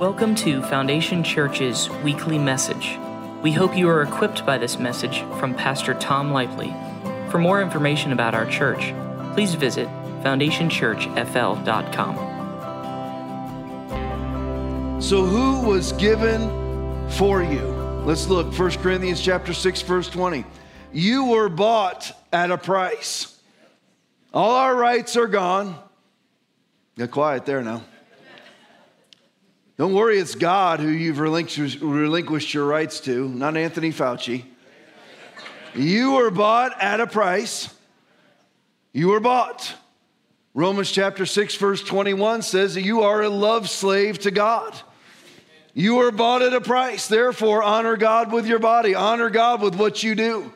Welcome to Foundation Church's weekly message. We hope you are equipped by this message from Pastor Tom Lively. For more information about our church, please visit foundationchurchfl.com. So who was given for you? Let's look 1 Corinthians chapter 6 verse 20. You were bought at a price. All our rights are gone. Get quiet there now. Don't worry, it's God who you've relinquished, relinquished your rights to, not Anthony Fauci. You were bought at a price. You were bought. Romans chapter 6, verse 21 says that you are a love slave to God. You were bought at a price. Therefore, honor God with your body, honor God with what you do.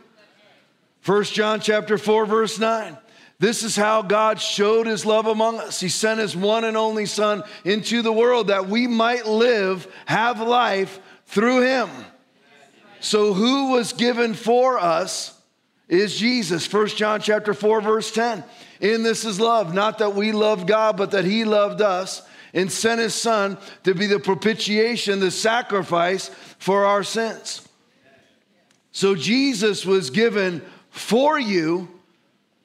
1 John chapter 4, verse 9. This is how God showed his love among us. He sent his one and only Son into the world that we might live, have life through him. So who was given for us is Jesus. 1 John chapter 4 verse 10. In this is love, not that we loved God, but that he loved us and sent his son to be the propitiation, the sacrifice for our sins. So Jesus was given for you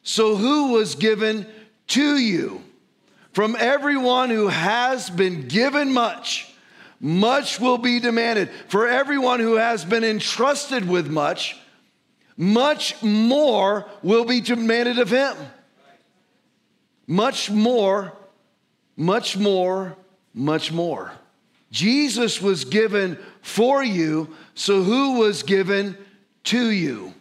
so, who was given to you? From everyone who has been given much, much will be demanded. For everyone who has been entrusted with much, much more will be demanded of him. Much more, much more, much more. Jesus was given for you, so who was given to you?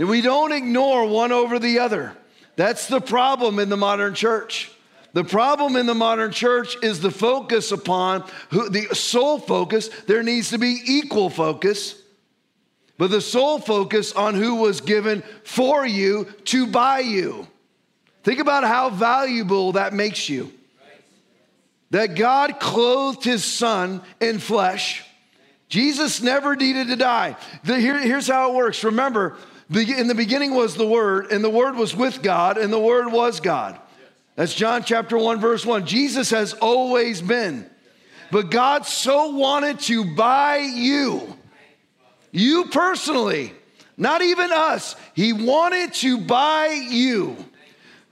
And we don't ignore one over the other. That's the problem in the modern church. The problem in the modern church is the focus upon who, the sole focus. There needs to be equal focus, but the sole focus on who was given for you to buy you. Think about how valuable that makes you. That God clothed his son in flesh. Jesus never needed to die. The, here, here's how it works. Remember, in the beginning was the Word, and the Word was with God, and the Word was God. That's John chapter 1, verse 1. Jesus has always been. But God so wanted to buy you, you personally, not even us. He wanted to buy you.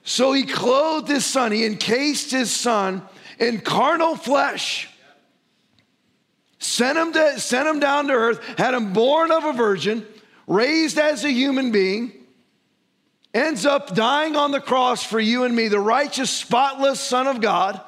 So he clothed his son, he encased his son in carnal flesh, sent him, to, sent him down to earth, had him born of a virgin raised as a human being, ends up dying on the cross for you and me, the righteous, spotless Son of God,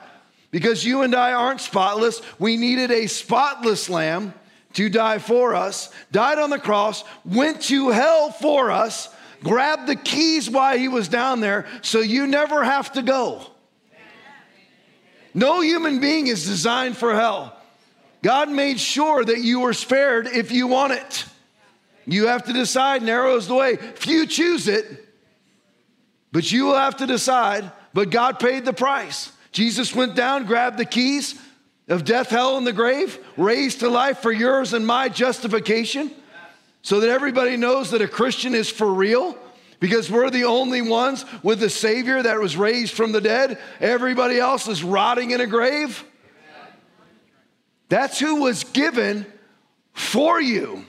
because you and I aren't spotless. We needed a spotless lamb to die for us, died on the cross, went to hell for us, grabbed the keys while he was down there, so you never have to go. No human being is designed for hell. God made sure that you were spared if you want it. You have to decide, narrow is the way. Few choose it, but you will have to decide. But God paid the price. Jesus went down, grabbed the keys of death, hell, and the grave, raised to life for yours and my justification, so that everybody knows that a Christian is for real. Because we're the only ones with a Savior that was raised from the dead. Everybody else is rotting in a grave. That's who was given for you.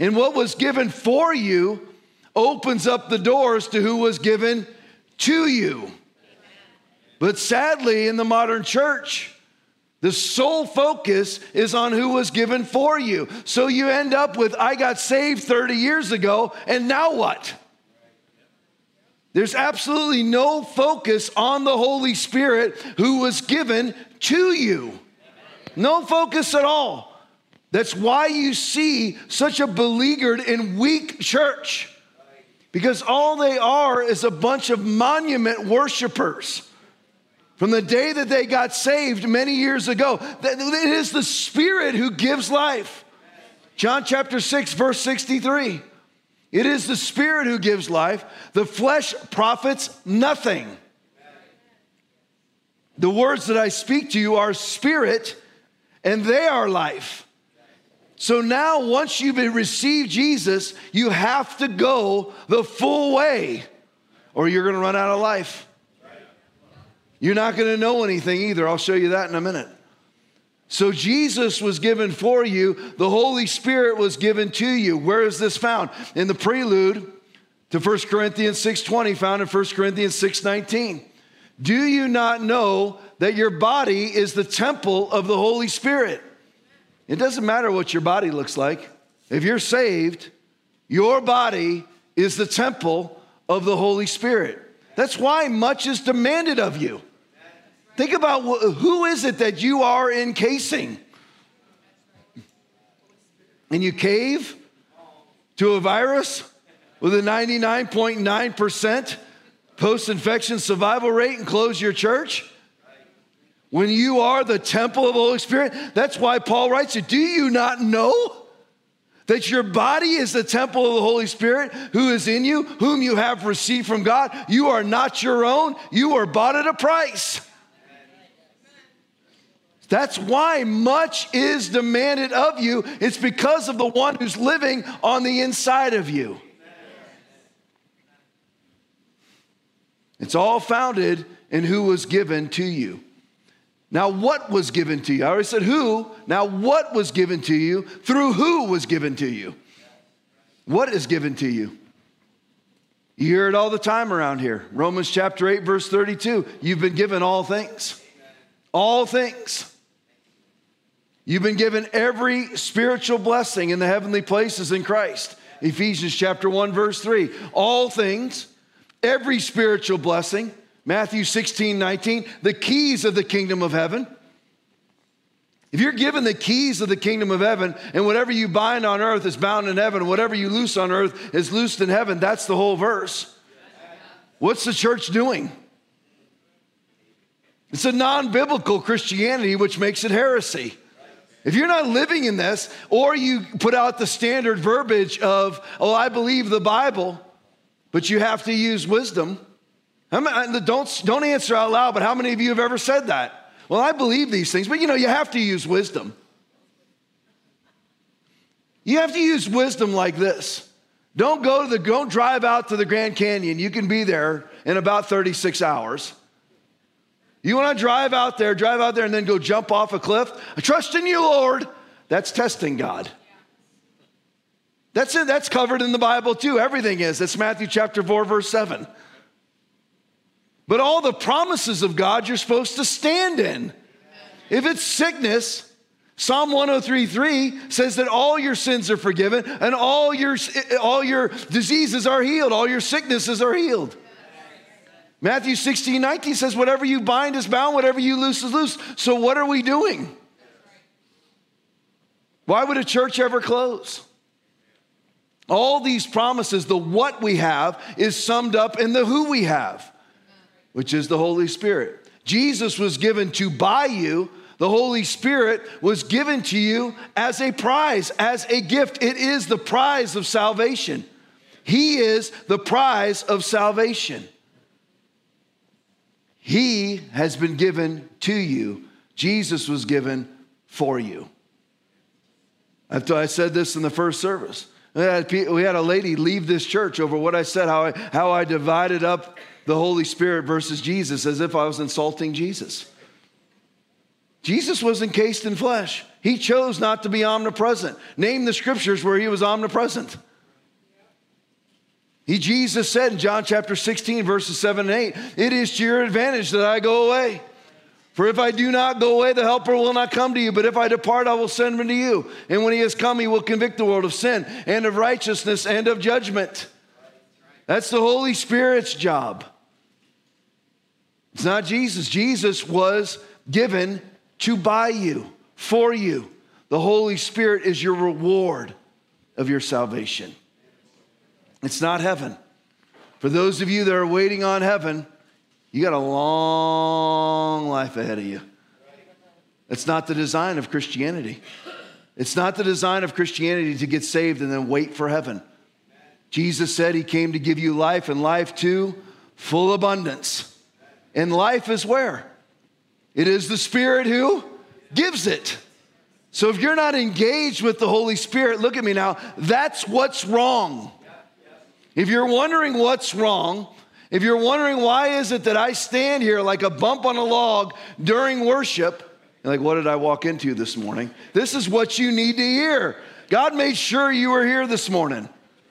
And what was given for you opens up the doors to who was given to you. But sadly, in the modern church, the sole focus is on who was given for you. So you end up with, I got saved 30 years ago, and now what? There's absolutely no focus on the Holy Spirit who was given to you. No focus at all. That's why you see such a beleaguered and weak church. Because all they are is a bunch of monument worshipers. From the day that they got saved many years ago, it is the Spirit who gives life. John chapter 6, verse 63. It is the Spirit who gives life. The flesh profits nothing. The words that I speak to you are spirit and they are life. So now, once you've received Jesus, you have to go the full way, or you're going to run out of life. You're not going to know anything either. I'll show you that in a minute. So Jesus was given for you, the Holy Spirit was given to you. Where is this found? In the prelude to 1 Corinthians 6:20 found in 1 Corinthians 6:19. Do you not know that your body is the temple of the Holy Spirit? It doesn't matter what your body looks like. If you're saved, your body is the temple of the Holy Spirit. That's why much is demanded of you. Think about who is it that you are encasing? And you cave to a virus with a 99.9% post infection survival rate and close your church? When you are the temple of the Holy Spirit, that's why Paul writes it. Do you not know that your body is the temple of the Holy Spirit who is in you, whom you have received from God? You are not your own, you are bought at a price. That's why much is demanded of you. It's because of the one who's living on the inside of you. It's all founded in who was given to you. Now, what was given to you? I already said who. Now, what was given to you? Through who was given to you? What is given to you? You hear it all the time around here. Romans chapter 8, verse 32. You've been given all things. All things. You've been given every spiritual blessing in the heavenly places in Christ. Ephesians chapter 1 verse 3. All things, every spiritual blessing. Matthew 16, 19, the keys of the kingdom of heaven. If you're given the keys of the kingdom of heaven, and whatever you bind on earth is bound in heaven, whatever you loose on earth is loosed in heaven, that's the whole verse. What's the church doing? It's a non biblical Christianity, which makes it heresy. If you're not living in this, or you put out the standard verbiage of, oh, I believe the Bible, but you have to use wisdom. Many, uh, don't, don't answer out loud, but how many of you have ever said that? Well, I believe these things, but you know, you have to use wisdom. You have to use wisdom like this. Don't go to the, don't drive out to the Grand Canyon. You can be there in about 36 hours. You want to drive out there, drive out there, and then go jump off a cliff? I trust in you, Lord. That's testing God. That's it. That's covered in the Bible too. Everything is. That's Matthew chapter 4, verse 7. But all the promises of God you're supposed to stand in. If it's sickness, Psalm 103:3 says that all your sins are forgiven and all your, all your diseases are healed, all your sicknesses are healed. Matthew 16, 19 says, Whatever you bind is bound, whatever you loose is loose. So, what are we doing? Why would a church ever close? All these promises, the what we have, is summed up in the who we have, which is the Holy Spirit. Jesus was given to buy you. The Holy Spirit was given to you as a prize, as a gift. It is the prize of salvation. He is the prize of salvation. He has been given to you. Jesus was given for you. After I said this in the first service. We had a lady leave this church over what I said, how I, how I divided up the Holy Spirit versus Jesus as if I was insulting Jesus. Jesus was encased in flesh. He chose not to be omnipresent. Name the scriptures where he was omnipresent. He, Jesus said in John chapter 16, verses 7 and 8, It is to your advantage that I go away. For if I do not go away, the Helper will not come to you. But if I depart, I will send him to you. And when he has come, he will convict the world of sin and of righteousness and of judgment. That's the Holy Spirit's job. It's not Jesus. Jesus was given to buy you, for you. The Holy Spirit is your reward of your salvation. It's not heaven. For those of you that are waiting on heaven, you got a long life ahead of you. It's not the design of Christianity. It's not the design of Christianity to get saved and then wait for heaven. Jesus said he came to give you life and life to full abundance. And life is where? It is the Spirit who gives it. So if you're not engaged with the Holy Spirit, look at me now, that's what's wrong. If you're wondering what's wrong, if you're wondering why is it that I stand here like a bump on a log during worship, You're like, what did I walk into this morning? This is what you need to hear. God made sure you were here this morning.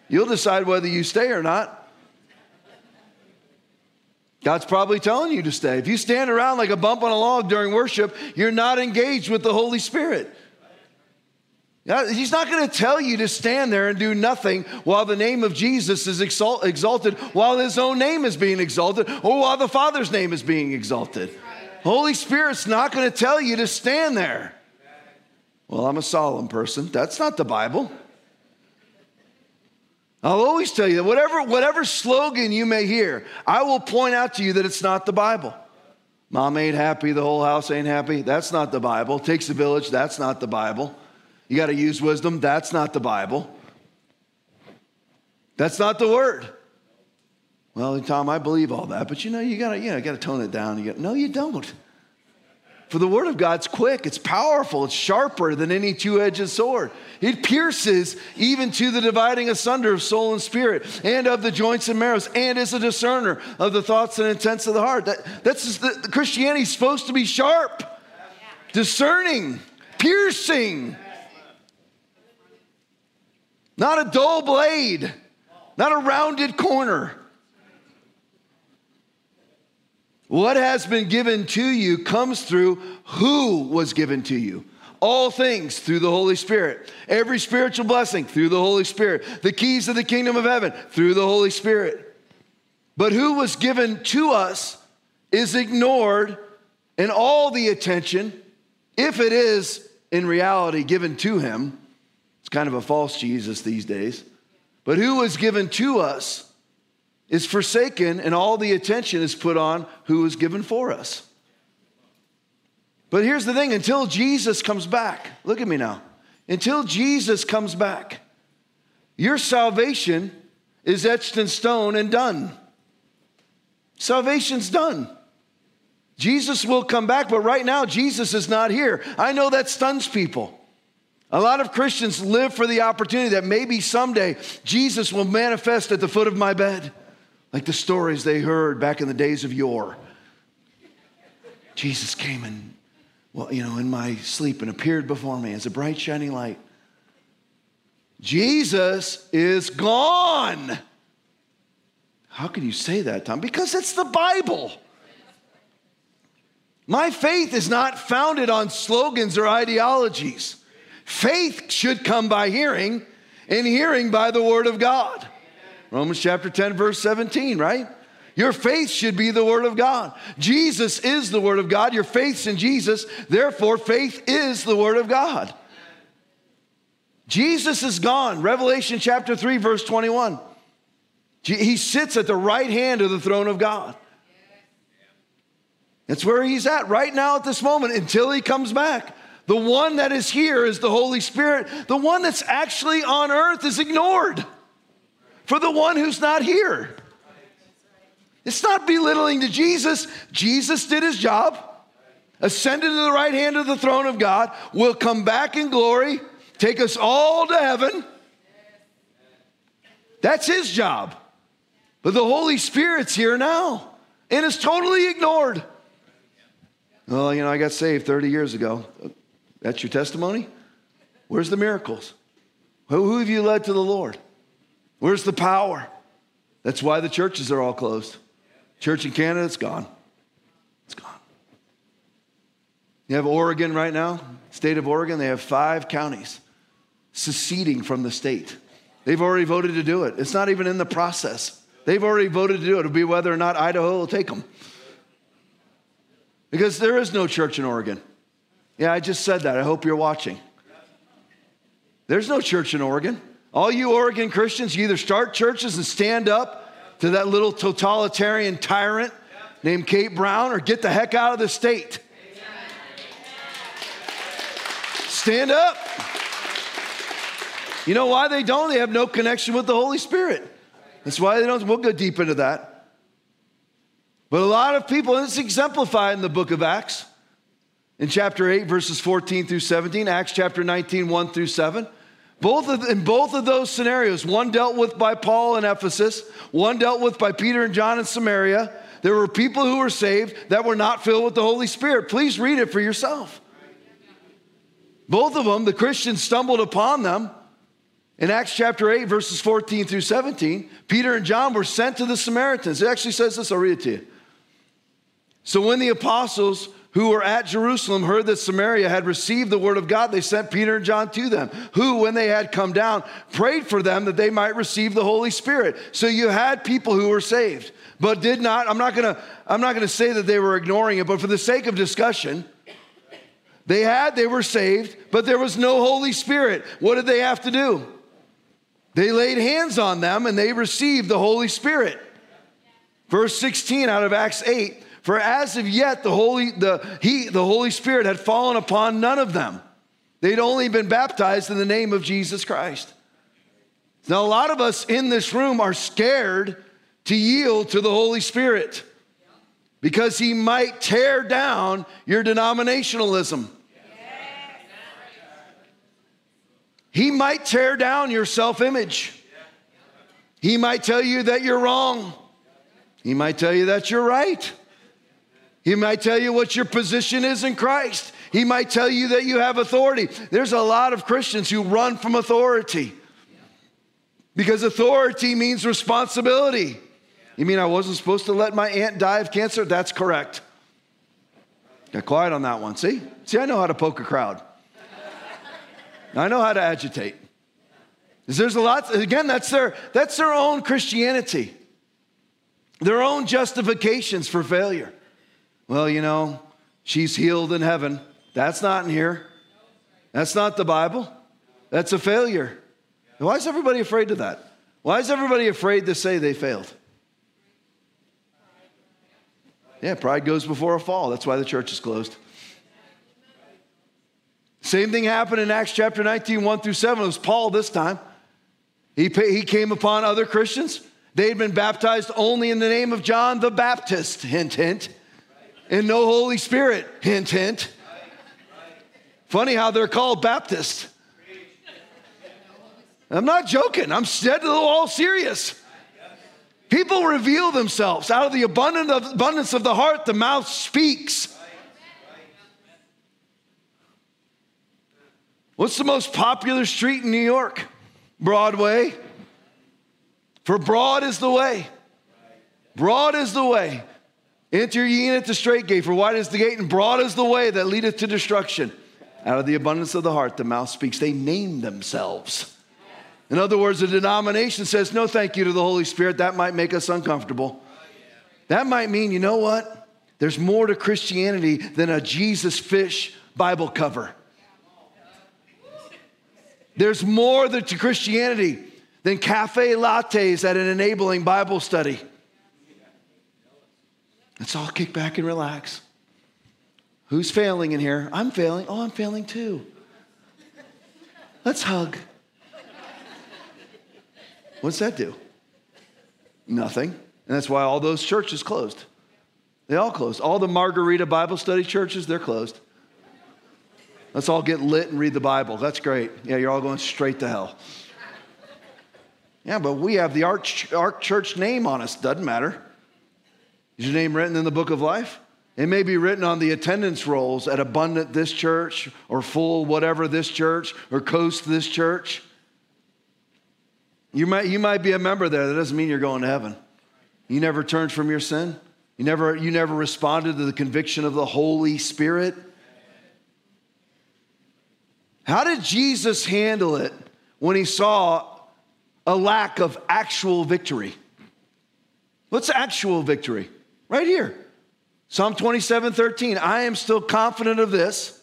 You'll decide whether you stay or not. God's probably telling you to stay. If you stand around like a bump on a log during worship, you're not engaged with the Holy Spirit. He's not going to tell you to stand there and do nothing while the name of Jesus is exalted, while his own name is being exalted, or while the Father's name is being exalted. Holy Spirit's not going to tell you to stand there. Well, I'm a solemn person. That's not the Bible. I'll always tell you that whatever, whatever slogan you may hear, I will point out to you that it's not the Bible. Mom ain't happy, the whole house ain't happy. That's not the Bible. Takes a village, that's not the Bible. You got to use wisdom, that's not the Bible. That's not the word. Well, Tom, I believe all that, but you know, you gotta, you know, gotta tone it down. You gotta, no, you don't. For the word of God's quick, it's powerful, it's sharper than any two edged sword. It pierces even to the dividing asunder of soul and spirit, and of the joints and marrows, and is a discerner of the thoughts and intents of the heart. That, that's the, the Christianity is supposed to be sharp, discerning, piercing, not a dull blade, not a rounded corner. What has been given to you comes through who was given to you. All things through the Holy Spirit. Every spiritual blessing through the Holy Spirit. The keys of the kingdom of heaven through the Holy Spirit. But who was given to us is ignored, and all the attention, if it is in reality given to him, it's kind of a false Jesus these days. But who was given to us is forsaken and all the attention is put on who is given for us. But here's the thing until Jesus comes back, look at me now. Until Jesus comes back, your salvation is etched in stone and done. Salvation's done. Jesus will come back, but right now, Jesus is not here. I know that stuns people. A lot of Christians live for the opportunity that maybe someday Jesus will manifest at the foot of my bed like the stories they heard back in the days of yore. Jesus came and, well, you know, in my sleep and appeared before me as a bright, shining light. Jesus is gone. How can you say that, Tom? Because it's the Bible. My faith is not founded on slogans or ideologies. Faith should come by hearing, and hearing by the Word of God. Romans chapter 10, verse 17, right? Your faith should be the Word of God. Jesus is the Word of God. Your faith's in Jesus. Therefore, faith is the Word of God. Jesus is gone. Revelation chapter 3, verse 21. He sits at the right hand of the throne of God. That's where he's at right now at this moment until he comes back. The one that is here is the Holy Spirit. The one that's actually on earth is ignored for the one who's not here. It's not belittling to Jesus. Jesus did his job, ascended to the right hand of the throne of God, will come back in glory, take us all to heaven. That's his job. But the Holy Spirit's here now and is totally ignored. Well, you know, I got saved 30 years ago. That's your testimony? Where's the miracles? Who, have you led to the Lord? Where's the power? That's why the churches are all closed. Church in Canada, it's gone. It's gone. You have Oregon right now, state of Oregon, they have five counties seceding from the state. They've already voted to do it. It's not even in the process. They've already voted to do it. It'll be whether or not Idaho will take them. Because there is no church in Oregon. Yeah, I just said that. I hope you're watching. There's no church in Oregon. All you Oregon Christians, you either start churches and stand up to that little totalitarian tyrant named Kate Brown or get the heck out of the state. Stand up. You know why they don't? They have no connection with the Holy Spirit. That's why they don't. We'll go deep into that. But a lot of people, and it's exemplified in the book of Acts, in chapter 8, verses 14 through 17, Acts chapter 19, 1 through 7. Both of, in both of those scenarios, one dealt with by Paul in Ephesus, one dealt with by Peter and John in Samaria. There were people who were saved that were not filled with the Holy Spirit. Please read it for yourself. Both of them, the Christians stumbled upon them. In Acts chapter 8, verses 14 through 17, Peter and John were sent to the Samaritans. It actually says this, I'll read it to you. So when the apostles who were at Jerusalem heard that Samaria had received the word of God, they sent Peter and John to them, who, when they had come down, prayed for them that they might receive the Holy Spirit. So you had people who were saved, but did not. I'm not gonna, I'm not gonna say that they were ignoring it, but for the sake of discussion, they had, they were saved, but there was no Holy Spirit. What did they have to do? They laid hands on them and they received the Holy Spirit. Verse 16 out of Acts 8 For as of yet the Holy, the, he, the Holy Spirit had fallen upon none of them. They'd only been baptized in the name of Jesus Christ. Now, a lot of us in this room are scared to yield to the Holy Spirit because he might tear down your denominationalism. He might tear down your self image. He might tell you that you're wrong. He might tell you that you're right. He might tell you what your position is in Christ. He might tell you that you have authority. There's a lot of Christians who run from authority because authority means responsibility. You mean I wasn't supposed to let my aunt die of cancer? That's correct. Got quiet on that one. See? See, I know how to poke a crowd. I know how to agitate. There's a lot, again, that's their, that's their own Christianity, their own justifications for failure. Well, you know, she's healed in heaven. That's not in here. That's not the Bible. That's a failure. Why is everybody afraid of that? Why is everybody afraid to say they failed? Yeah, pride goes before a fall. That's why the church is closed. Same thing happened in Acts chapter 19, 1 through 7. It was Paul this time. He, he came upon other Christians. They had been baptized only in the name of John the Baptist, hint, hint, and no Holy Spirit, hint, hint. Funny how they're called Baptists. I'm not joking, I'm dead all serious. People reveal themselves out of the abundance of the heart, the mouth speaks. What's the most popular street in New York? Broadway. For broad is the way. Broad is the way. Enter ye in at the straight gate, for wide is the gate, and broad is the way that leadeth to destruction. Out of the abundance of the heart, the mouth speaks. They name themselves. In other words, the denomination says, no, thank you to the Holy Spirit. That might make us uncomfortable. That might mean, you know what? There's more to Christianity than a Jesus fish Bible cover. There's more to Christianity than cafe lattes at an enabling Bible study. Let's all kick back and relax. Who's failing in here? I'm failing. Oh, I'm failing too. Let's hug. What's that do? Nothing. And that's why all those churches closed. They all closed. All the Margarita Bible study churches, they're closed. Let's all get lit and read the Bible. That's great. Yeah, you're all going straight to hell. Yeah, but we have the Arch, Ark Church name on us. Doesn't matter. Is your name written in the book of life? It may be written on the attendance rolls at Abundant this church or Full whatever this church or Coast this church. You might, you might be a member there. That doesn't mean you're going to heaven. You never turned from your sin. You never, you never responded to the conviction of the Holy Spirit. How did Jesus handle it when he saw a lack of actual victory? What's actual victory? Right here. Psalm 27 13. I am still confident of this,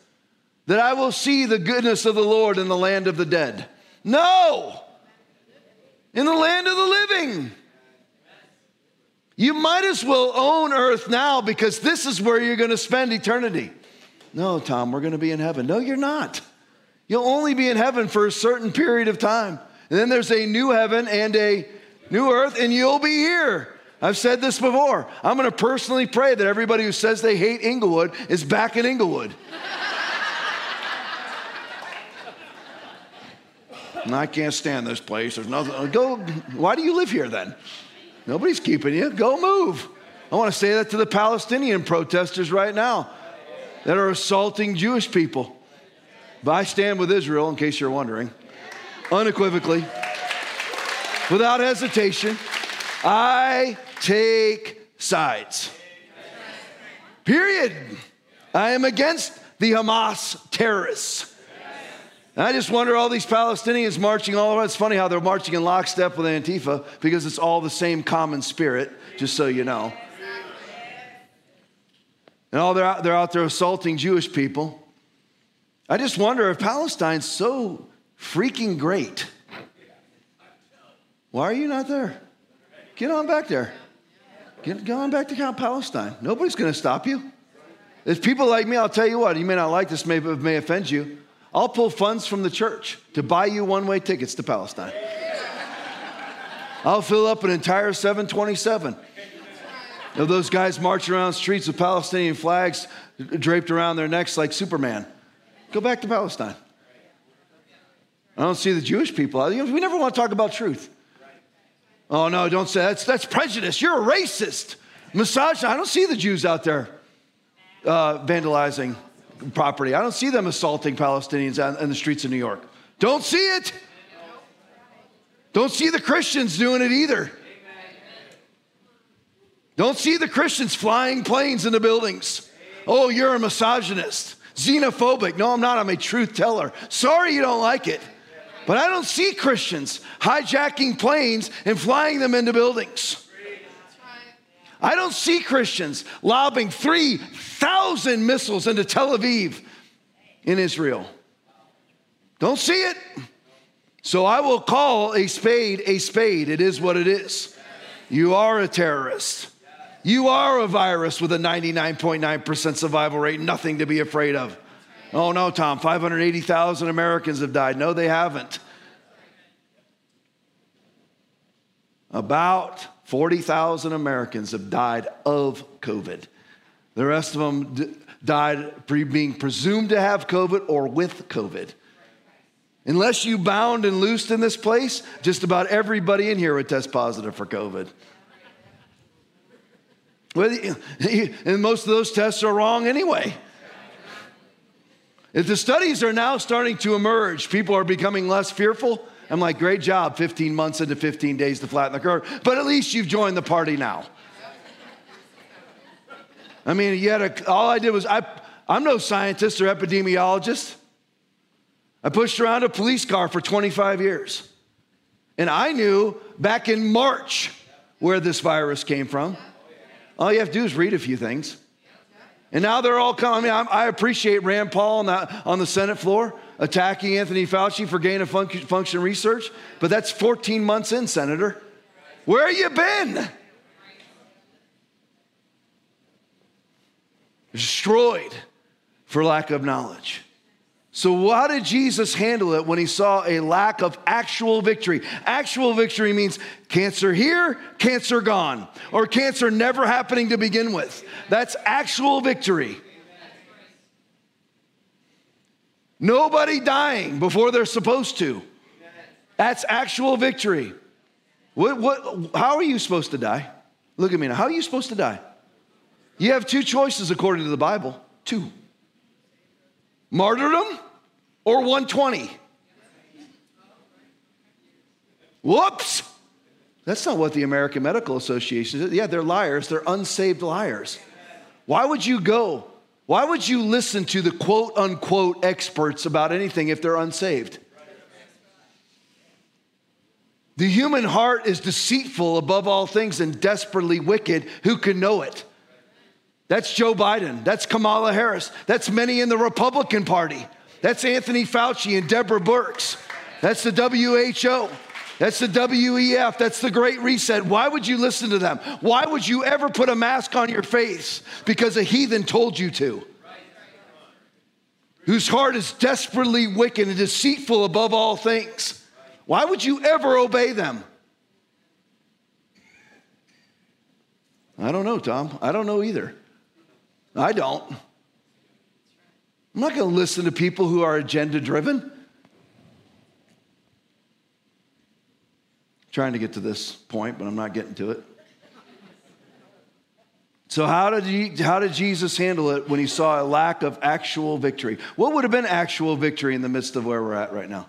that I will see the goodness of the Lord in the land of the dead. No, in the land of the living. You might as well own earth now because this is where you're going to spend eternity. No, Tom, we're going to be in heaven. No, you're not. You'll only be in heaven for a certain period of time. And then there's a new heaven and a new earth, and you'll be here. I've said this before. I'm going to personally pray that everybody who says they hate Englewood is back in Englewood. and I can't stand this place. There's nothing. Uh, go. Why do you live here then? Nobody's keeping you. Go move. I want to say that to the Palestinian protesters right now that are assaulting Jewish people. But I stand with Israel, in case you're wondering, unequivocally, without hesitation. I take sides. Period. I am against the Hamas terrorists. I just wonder all these Palestinians marching all around. It's funny how they're marching in lockstep with Antifa because it's all the same common spirit, just so you know. And all they're out, they're out there assaulting Jewish people. I just wonder if Palestine's so freaking great. Why are you not there? Get on back there. Get, get on back to Palestine. Nobody's going to stop you. There's people like me, I'll tell you what, you may not like this, may, may offend you. I'll pull funds from the church to buy you one way tickets to Palestine. I'll fill up an entire 727 of those guys marching around streets with Palestinian flags draped around their necks like Superman. Go back to Palestine. I don't see the Jewish people. We never want to talk about truth. Oh, no, don't say that's, that's prejudice. You're a racist. Massage. I don't see the Jews out there uh, vandalizing property. I don't see them assaulting Palestinians in the streets of New York. Don't see it. Don't see the Christians doing it either. Don't see the Christians flying planes into buildings. Oh, you're a misogynist, xenophobic. No, I'm not. I'm a truth teller. Sorry you don't like it. But I don't see Christians hijacking planes and flying them into buildings. I don't see Christians lobbing 3,000 missiles into Tel Aviv in Israel. Don't see it. So I will call a spade a spade. It is what it is. You are a terrorist. You are a virus with a 99.9% survival rate, nothing to be afraid of. Oh no, Tom, 580,000 Americans have died. No, they haven't. About 40,000 Americans have died of COVID. The rest of them d- died pre- being presumed to have COVID or with COVID. Unless you bound and loosed in this place, just about everybody in here would test positive for COVID. And most of those tests are wrong anyway. If the studies are now starting to emerge, people are becoming less fearful I'm like, great job, 15 months into 15 days to flatten the curve. But at least you've joined the party now. I mean, yet all I did was, I, I'm no scientist or epidemiologist. I pushed around a police car for 25 years. And I knew back in March where this virus came from. All you have to do is read a few things. And now they're all coming. I, mean, I appreciate Rand Paul on the, Senate floor attacking Anthony Fauci for gain of function research, but that's 14 months in, Senator. Where you been? Destroyed for lack of knowledge. So, how did Jesus handle it when he saw a lack of actual victory? Actual victory means cancer here, cancer gone, or cancer never happening to begin with. That's actual victory. Nobody dying before they're supposed to. That's actual victory. What, what, how are you supposed to die? Look at me now. How are you supposed to die? You have two choices according to the Bible. Two martyrdom or 120. Whoops. That's not what the American Medical Association is. Yeah, they're liars. They're unsaved liars. Why would you go why would you listen to the quote unquote experts about anything if they're unsaved? The human heart is deceitful above all things and desperately wicked. Who can know it? That's Joe Biden. That's Kamala Harris. That's many in the Republican Party. That's Anthony Fauci and Deborah Birx. That's the WHO. That's the WEF. That's the Great Reset. Why would you listen to them? Why would you ever put a mask on your face? Because a heathen told you to. Whose heart is desperately wicked and deceitful above all things. Why would you ever obey them? I don't know, Tom. I don't know either. I don't. I'm not going to listen to people who are agenda driven. trying to get to this point, but I'm not getting to it. So, how did, he, how did Jesus handle it when he saw a lack of actual victory? What would have been actual victory in the midst of where we're at right now?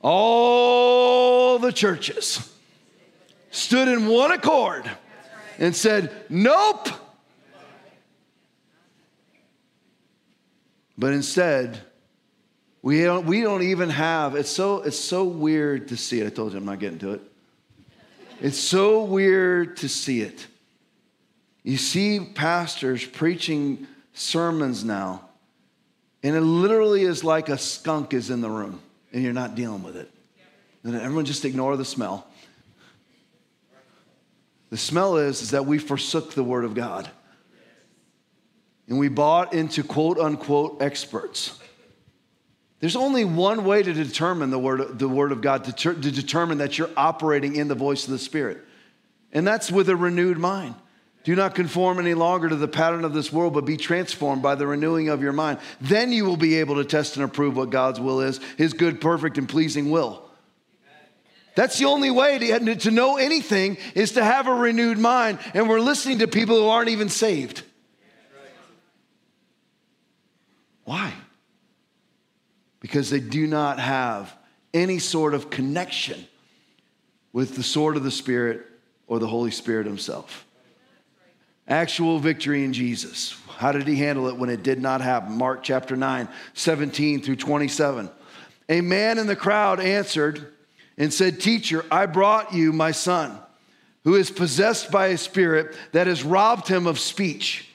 All the churches stood in one accord and said, Nope. But instead, we don't, we don't even have, it's so, it's so weird to see it. I told you I'm not getting to it. It's so weird to see it. You see pastors preaching sermons now, and it literally is like a skunk is in the room, and you're not dealing with it. And everyone just ignore the smell. The smell is, is that we forsook the word of God. And we bought into quote unquote experts. There's only one way to determine the word, the word of God, to, ter- to determine that you're operating in the voice of the Spirit. And that's with a renewed mind. Do not conform any longer to the pattern of this world, but be transformed by the renewing of your mind. Then you will be able to test and approve what God's will is, his good, perfect, and pleasing will. That's the only way to, to know anything is to have a renewed mind. And we're listening to people who aren't even saved. Why? Because they do not have any sort of connection with the sword of the Spirit or the Holy Spirit Himself. Actual victory in Jesus. How did He handle it when it did not happen? Mark chapter 9, 17 through 27. A man in the crowd answered, and said, Teacher, I brought you my son, who is possessed by a spirit that has robbed him of speech.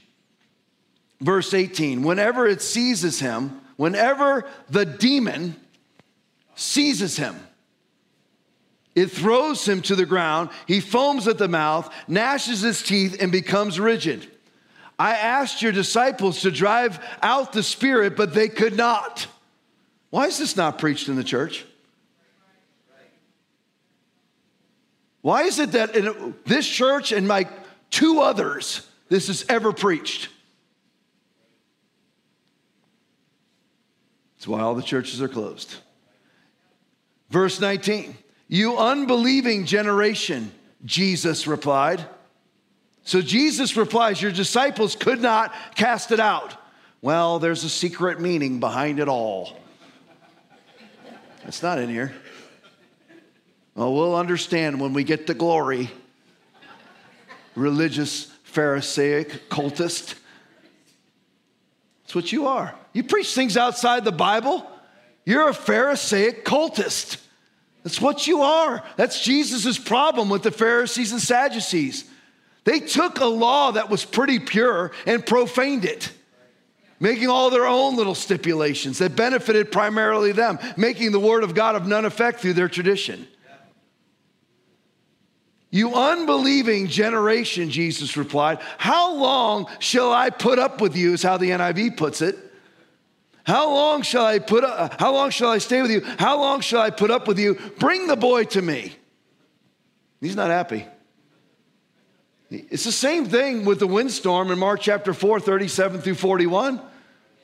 Verse 18 Whenever it seizes him, whenever the demon seizes him, it throws him to the ground. He foams at the mouth, gnashes his teeth, and becomes rigid. I asked your disciples to drive out the spirit, but they could not. Why is this not preached in the church? Why is it that in this church and my two others, this is ever preached? That's why all the churches are closed. Verse 19, you unbelieving generation, Jesus replied. So Jesus replies, Your disciples could not cast it out. Well, there's a secret meaning behind it all. It's not in here. Well, we'll understand when we get to glory. Religious, Pharisaic, cultist. That's what you are. You preach things outside the Bible, you're a Pharisaic cultist. That's what you are. That's Jesus' problem with the Pharisees and Sadducees. They took a law that was pretty pure and profaned it, making all their own little stipulations that benefited primarily them, making the word of God of none effect through their tradition. You unbelieving generation, Jesus replied, How long shall I put up with you? Is how the NIV puts it. How long shall I put up, uh, how long shall I stay with you? How long shall I put up with you? Bring the boy to me. He's not happy. It's the same thing with the windstorm in Mark chapter 4, 37 through 41.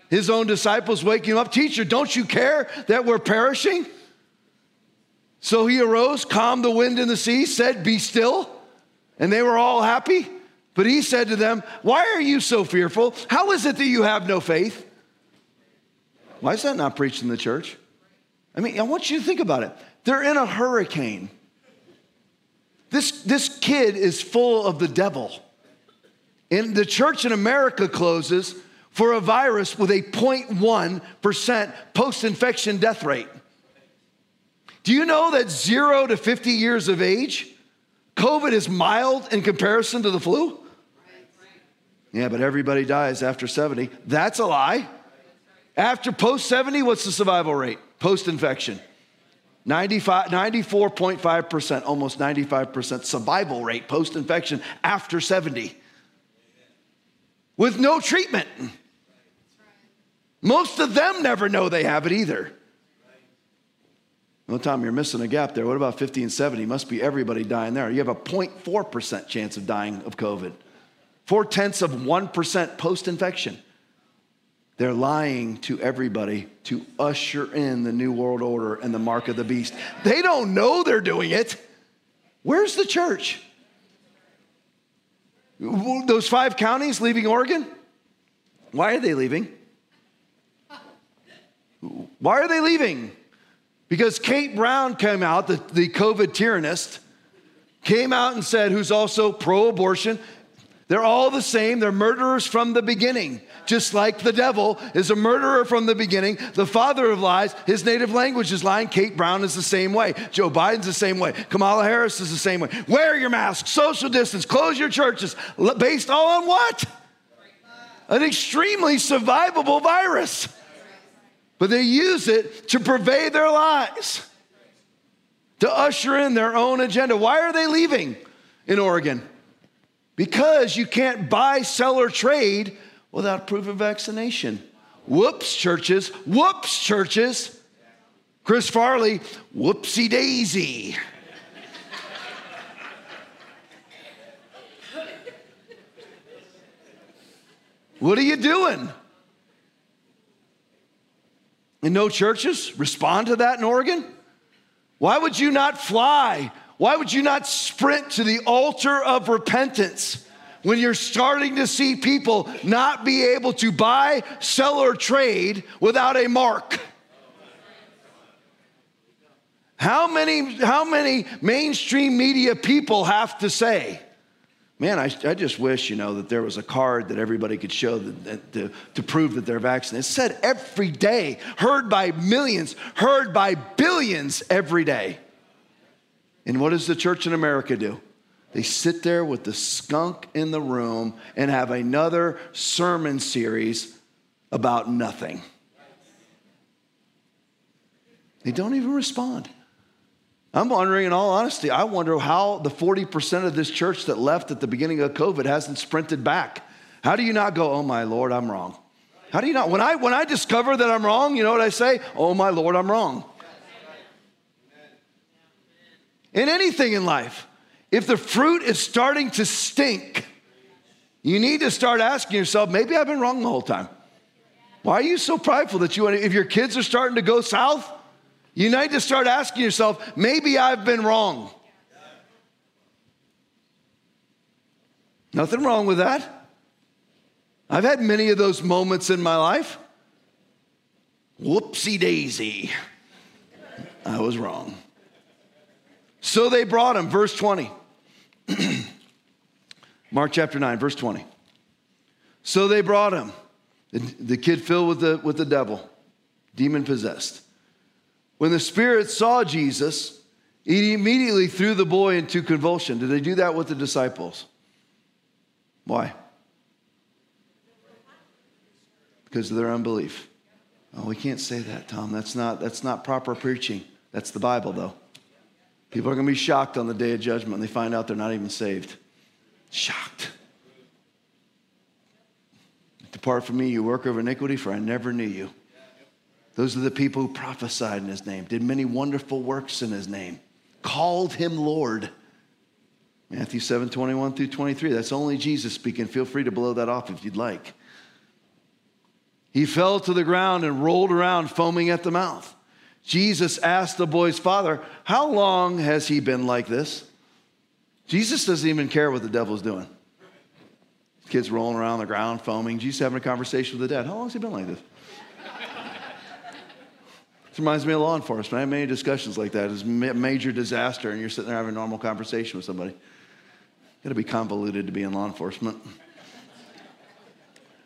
His own disciples waking him up, Teacher, don't you care that we're perishing? So he arose, calmed the wind and the sea, said, Be still. And they were all happy. But he said to them, Why are you so fearful? How is it that you have no faith? Why is that not preached in the church? I mean, I want you to think about it. They're in a hurricane. This, this kid is full of the devil. And the church in America closes for a virus with a 0.1% post infection death rate. Do you know that zero to 50 years of age, COVID is mild in comparison to the flu? Yeah, but everybody dies after 70. That's a lie. After post 70, what's the survival rate? Post infection. 94.5%, almost 95% survival rate post infection after 70 with no treatment. Most of them never know they have it either. No, Tom, you're missing a gap there. What about 50 and 70? Must be everybody dying there. You have a 0.4% chance of dying of COVID, four tenths of 1% post infection. They're lying to everybody to usher in the New World Order and the mark of the beast. They don't know they're doing it. Where's the church? Those five counties leaving Oregon? Why are they leaving? Why are they leaving? Because Kate Brown came out, the, the COVID tyrannist, came out and said, who's also pro abortion, they're all the same. They're murderers from the beginning. Just like the devil is a murderer from the beginning, the father of lies, his native language is lying. Kate Brown is the same way. Joe Biden's the same way. Kamala Harris is the same way. Wear your mask, social distance, close your churches. Based all on what? An extremely survivable virus. But they use it to pervade their lives, to usher in their own agenda. Why are they leaving in Oregon? because you can't buy, sell, or trade without proof of vaccination. Whoops, churches. Whoops, churches. Chris Farley, whoopsie daisy. what are you doing? And no churches respond to that in Oregon? Why would you not fly why would you not sprint to the altar of repentance when you're starting to see people not be able to buy, sell, or trade without a mark? How many, how many mainstream media people have to say, man, I, I just wish, you know, that there was a card that everybody could show that, that, to, to prove that they're vaccinated. It's said every day, heard by millions, heard by billions every day. And what does the church in America do? They sit there with the skunk in the room and have another sermon series about nothing. They don't even respond. I'm wondering, in all honesty, I wonder how the 40% of this church that left at the beginning of COVID hasn't sprinted back. How do you not go, oh my Lord, I'm wrong? How do you not? When I, when I discover that I'm wrong, you know what I say? Oh my Lord, I'm wrong in anything in life. If the fruit is starting to stink, you need to start asking yourself, maybe I've been wrong the whole time. Why are you so prideful that you, want to, if your kids are starting to go south, you need to start asking yourself, maybe I've been wrong. Nothing wrong with that. I've had many of those moments in my life. Whoopsie daisy. I was wrong. So they brought him, verse 20. Mark chapter 9, verse 20. So they brought him, the, the kid filled with the, with the devil, demon possessed. When the spirit saw Jesus, he immediately threw the boy into convulsion. Did they do that with the disciples? Why? Because of their unbelief. Oh, we can't say that, Tom. That's not, that's not proper preaching. That's the Bible, though. People are going to be shocked on the day of judgment when they find out they're not even saved. Shocked. Depart from me, you worker of iniquity, for I never knew you. Those are the people who prophesied in his name, did many wonderful works in his name, called him Lord. Matthew 7 21 through 23. That's only Jesus speaking. Feel free to blow that off if you'd like. He fell to the ground and rolled around, foaming at the mouth. Jesus asked the boy's father, How long has he been like this? Jesus doesn't even care what the devil's doing. Kids rolling around the ground, foaming. Jesus having a conversation with the dad. How long has he been like this? Reminds me of law enforcement. I have many discussions like that. It's a major disaster, and you're sitting there having a normal conversation with somebody. Got to be convoluted to be in law enforcement.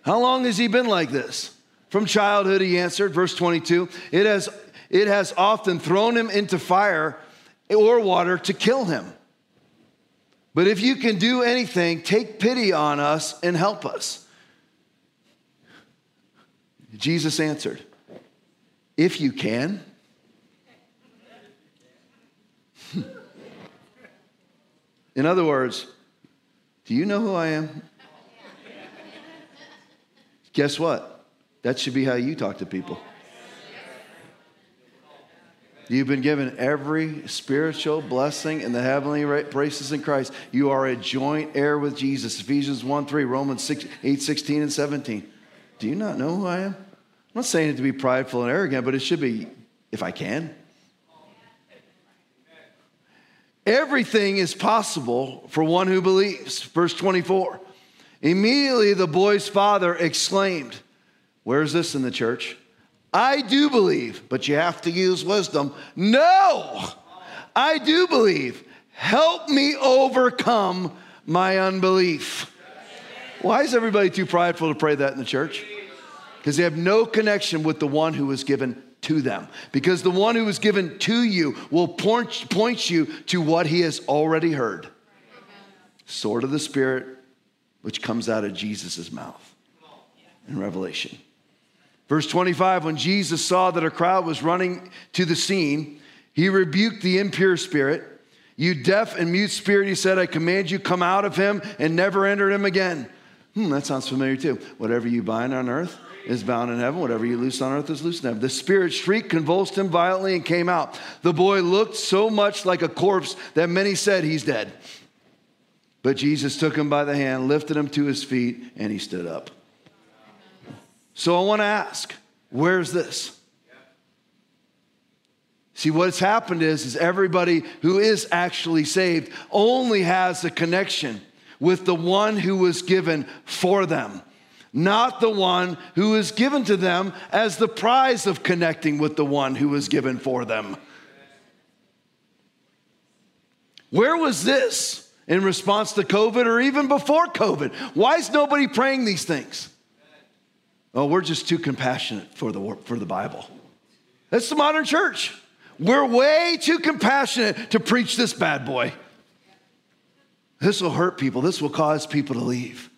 How long has he been like this? From childhood, he answered, verse 22. It has it has often thrown him into fire or water to kill him. But if you can do anything, take pity on us and help us. Jesus answered, If you can. In other words, do you know who I am? Guess what? That should be how you talk to people. You've been given every spiritual blessing in the heavenly places in Christ. You are a joint heir with Jesus. Ephesians 1 3, Romans 6, 8, 16, and 17. Do you not know who I am? I'm not saying it to be prideful and arrogant, but it should be if I can. Everything is possible for one who believes. Verse 24. Immediately the boy's father exclaimed, Where's this in the church? I do believe, but you have to use wisdom. No, I do believe. Help me overcome my unbelief. Why is everybody too prideful to pray that in the church? Because they have no connection with the one who was given to them. Because the one who was given to you will point, point you to what he has already heard. Sword of the Spirit, which comes out of Jesus' mouth in Revelation. Verse 25 When Jesus saw that a crowd was running to the scene, he rebuked the impure spirit. You deaf and mute spirit, he said, I command you, come out of him and never enter him again. Hmm, that sounds familiar too. Whatever you bind on earth is bound in heaven. Whatever you loose on earth is loose in heaven. The spirit shrieked, convulsed him violently, and came out. The boy looked so much like a corpse that many said he's dead. But Jesus took him by the hand, lifted him to his feet, and he stood up. So I want to ask, where's this? See, what's happened is, is everybody who is actually saved only has a connection with the one who was given for them, not the one who is given to them as the prize of connecting with the one who was given for them. Where was this in response to COVID or even before COVID? Why is nobody praying these things? Oh, we're just too compassionate for the, for the Bible. That's the modern church. We're way too compassionate to preach this bad boy. This will hurt people. This will cause people to leave.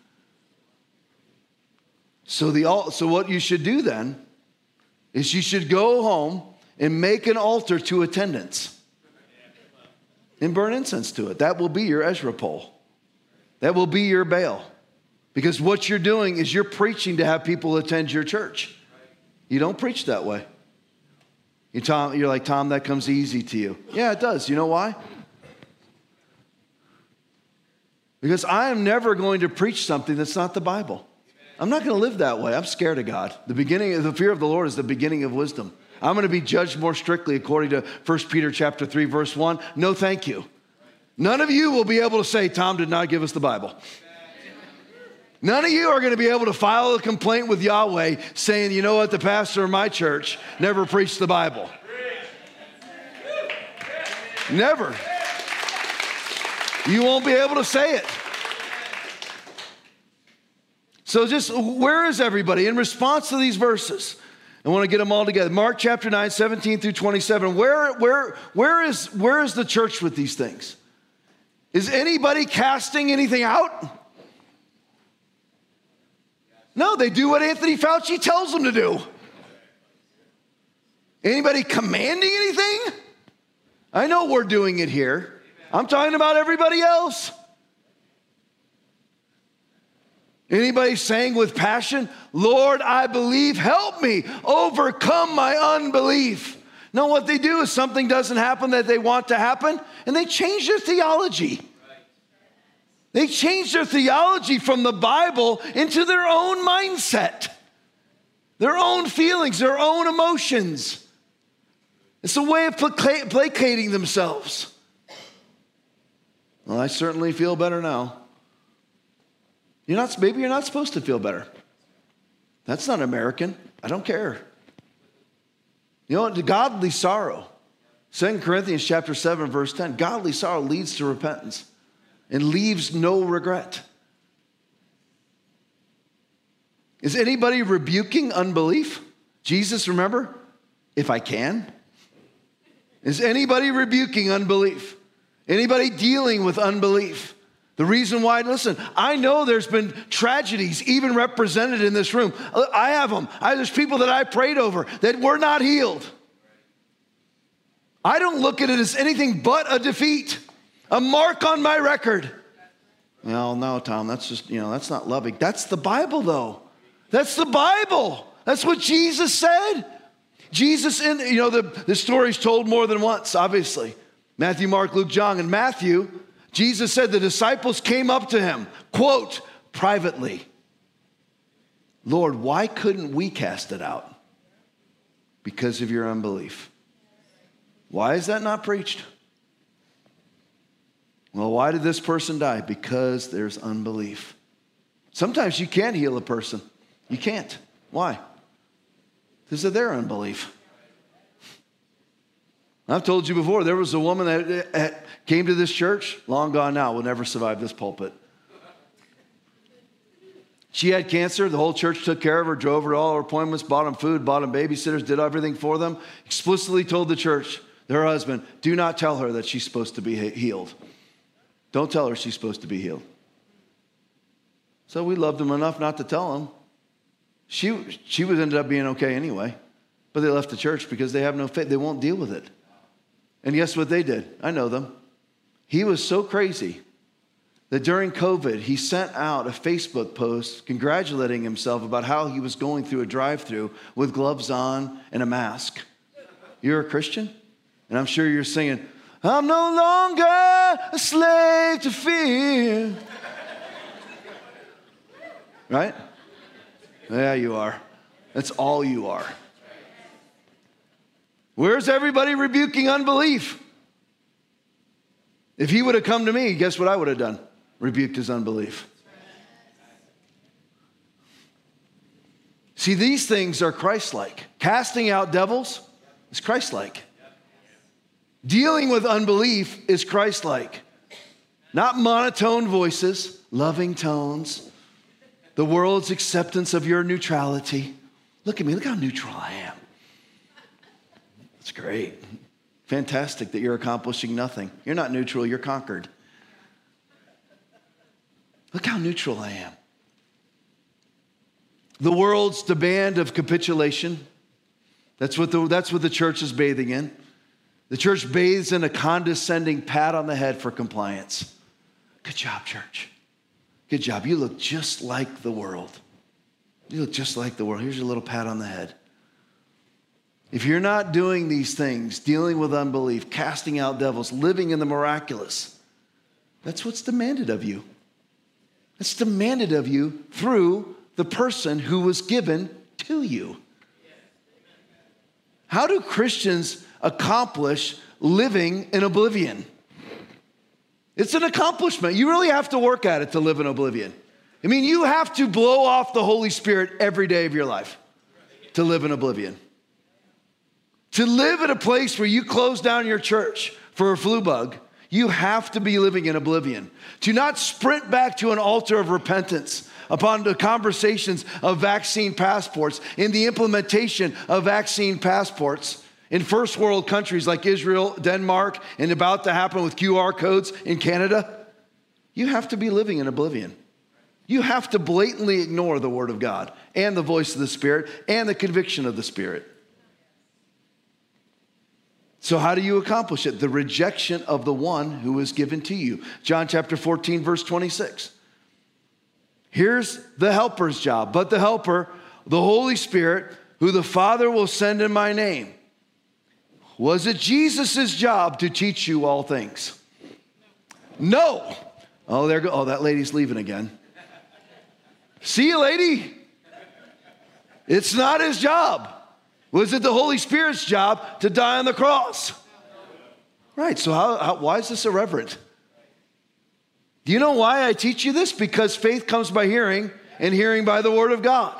So, the, so what you should do then is you should go home and make an altar to attendance and burn incense to it. That will be your Asherah pole. That will be your Baal. Because what you're doing is you're preaching to have people attend your church. You don't preach that way. You Tom, you're like, Tom, that comes easy to you. Yeah, it does. You know why? Because I am never going to preach something that's not the Bible. I'm not going to live that way. I'm scared of God. The beginning, the fear of the Lord is the beginning of wisdom. I'm going to be judged more strictly according to 1 Peter chapter 3, verse 1. No, thank you. None of you will be able to say, Tom did not give us the Bible. None of you are going to be able to file a complaint with Yahweh saying, you know what, the pastor of my church never preached the Bible. Never. You won't be able to say it. So, just where is everybody in response to these verses? I want to get them all together. Mark chapter 9, 17 through 27. Where, where, where, is, where is the church with these things? Is anybody casting anything out? No, they do what Anthony Fauci tells them to do. Anybody commanding anything? I know we're doing it here. I'm talking about everybody else. Anybody saying with passion, Lord, I believe, help me overcome my unbelief. No, what they do is something doesn't happen that they want to happen, and they change their theology. They change their theology from the Bible into their own mindset, their own feelings, their own emotions. It's a way of placating themselves. Well, I certainly feel better now. You're not, maybe you're not supposed to feel better. That's not American. I don't care. You know, godly sorrow. 2 Corinthians chapter 7, verse 10. Godly sorrow leads to repentance and leaves no regret. Is anybody rebuking unbelief? Jesus, remember? If I can. Is anybody rebuking unbelief? Anybody dealing with unbelief? The reason why, listen, I know there's been tragedies even represented in this room. I have them. I, there's people that I prayed over that were not healed. I don't look at it as anything but a defeat a mark on my record. Well, no, Tom, that's just, you know, that's not loving. That's the Bible, though. That's the Bible. That's what Jesus said. Jesus, in, you know, the, the story's told more than once, obviously. Matthew, Mark, Luke, John. And Matthew, Jesus said the disciples came up to him, quote, privately. Lord, why couldn't we cast it out? Because of your unbelief. Why is that not preached? Well, why did this person die? Because there's unbelief. Sometimes you can't heal a person. You can't. Why? Because of their unbelief. I've told you before, there was a woman that came to this church, long gone now, will never survive this pulpit. She had cancer. The whole church took care of her, drove her to all her appointments, bought them food, bought them babysitters, did everything for them. Explicitly told the church, her husband, do not tell her that she's supposed to be healed. Don't tell her she's supposed to be healed. So we loved them enough not to tell them. She, she would ended up being okay anyway, but they left the church because they have no faith. They won't deal with it. And guess what they did? I know them. He was so crazy that during COVID, he sent out a Facebook post congratulating himself about how he was going through a drive through with gloves on and a mask. You're a Christian? And I'm sure you're singing, I'm no longer a slave to fear. right? Yeah, you are. That's all you are. Where's everybody rebuking unbelief? If he would have come to me, guess what I would have done? Rebuked his unbelief. See, these things are Christ like. Casting out devils is Christ like. Dealing with unbelief is Christ like. Not monotone voices, loving tones, the world's acceptance of your neutrality. Look at me, look how neutral I am. It's great. Fantastic that you're accomplishing nothing. You're not neutral, you're conquered. Look how neutral I am. The world's demand of capitulation. That's what the, that's what the church is bathing in. The church bathes in a condescending pat on the head for compliance. Good job, church. Good job. You look just like the world. You look just like the world. Here's your little pat on the head. If you're not doing these things, dealing with unbelief, casting out devils, living in the miraculous, that's what's demanded of you. It's demanded of you through the person who was given to you. How do Christians accomplish living in oblivion? It's an accomplishment. You really have to work at it to live in oblivion. I mean, you have to blow off the Holy Spirit every day of your life to live in oblivion. To live in a place where you close down your church for a flu bug you have to be living in oblivion. To not sprint back to an altar of repentance upon the conversations of vaccine passports, in the implementation of vaccine passports in first world countries like Israel, Denmark, and about to happen with QR codes in Canada, you have to be living in oblivion. You have to blatantly ignore the Word of God and the voice of the Spirit and the conviction of the Spirit. So, how do you accomplish it? The rejection of the one who is given to you. John chapter 14, verse 26. Here's the helper's job. But the helper, the Holy Spirit, who the Father will send in my name. Was it Jesus' job to teach you all things? No. Oh, there go. Oh, that lady's leaving again. See you, lady. It's not his job. Was it the Holy Spirit's job to die on the cross? Right, so how, how, why is this irreverent? Do you know why I teach you this? Because faith comes by hearing, and hearing by the Word of God.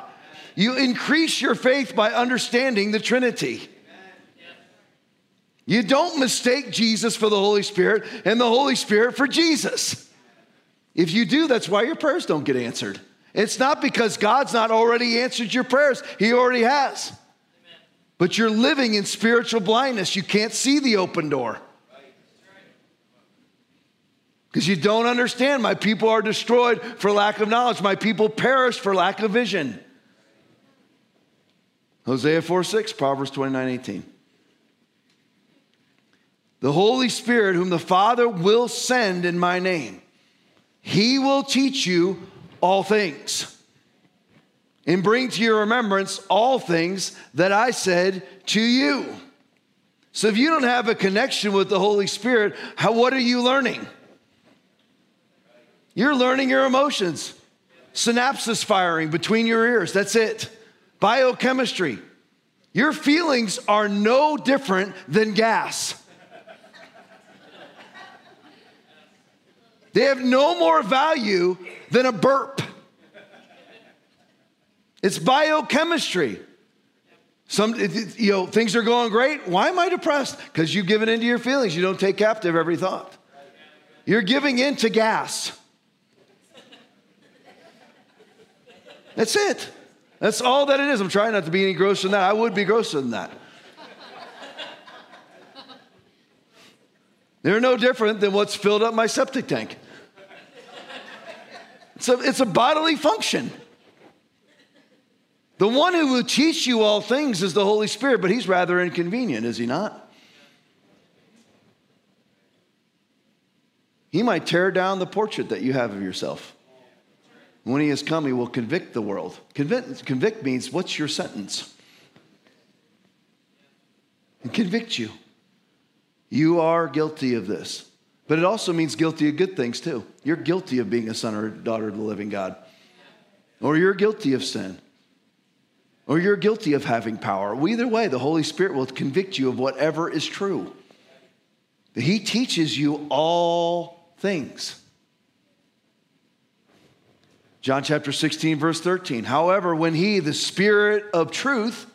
You increase your faith by understanding the Trinity. You don't mistake Jesus for the Holy Spirit and the Holy Spirit for Jesus. If you do, that's why your prayers don't get answered. It's not because God's not already answered your prayers, He already has. But you're living in spiritual blindness. You can't see the open door. Because you don't understand. My people are destroyed for lack of knowledge. My people perish for lack of vision. Hosea 4 6, Proverbs 29 18. The Holy Spirit, whom the Father will send in my name, he will teach you all things and bring to your remembrance all things that I said to you. So if you don't have a connection with the Holy Spirit, how, what are you learning? You're learning your emotions, synapses firing between your ears. That's it. Biochemistry. Your feelings are no different than gas. They have no more value than a burp. It's biochemistry. Some, you know, things are going great. Why am I depressed? Because you've given into your feelings. You don't take captive every thought. You're giving in to gas. That's it. That's all that it is. I'm trying not to be any grosser than that. I would be grosser than that. They're no different than what's filled up my septic tank. It's a, it's a bodily function. The one who will teach you all things is the Holy Spirit, but he's rather inconvenient, is he not? He might tear down the portrait that you have of yourself. When he has come, he will convict the world. Convict, convict means what's your sentence? And convict you. You are guilty of this. But it also means guilty of good things too. You're guilty of being a son or daughter of the living God. Or you're guilty of sin or you're guilty of having power. Well, either way, the Holy Spirit will convict you of whatever is true. He teaches you all things. John chapter 16, verse 13. However, when He, the Spirit of truth,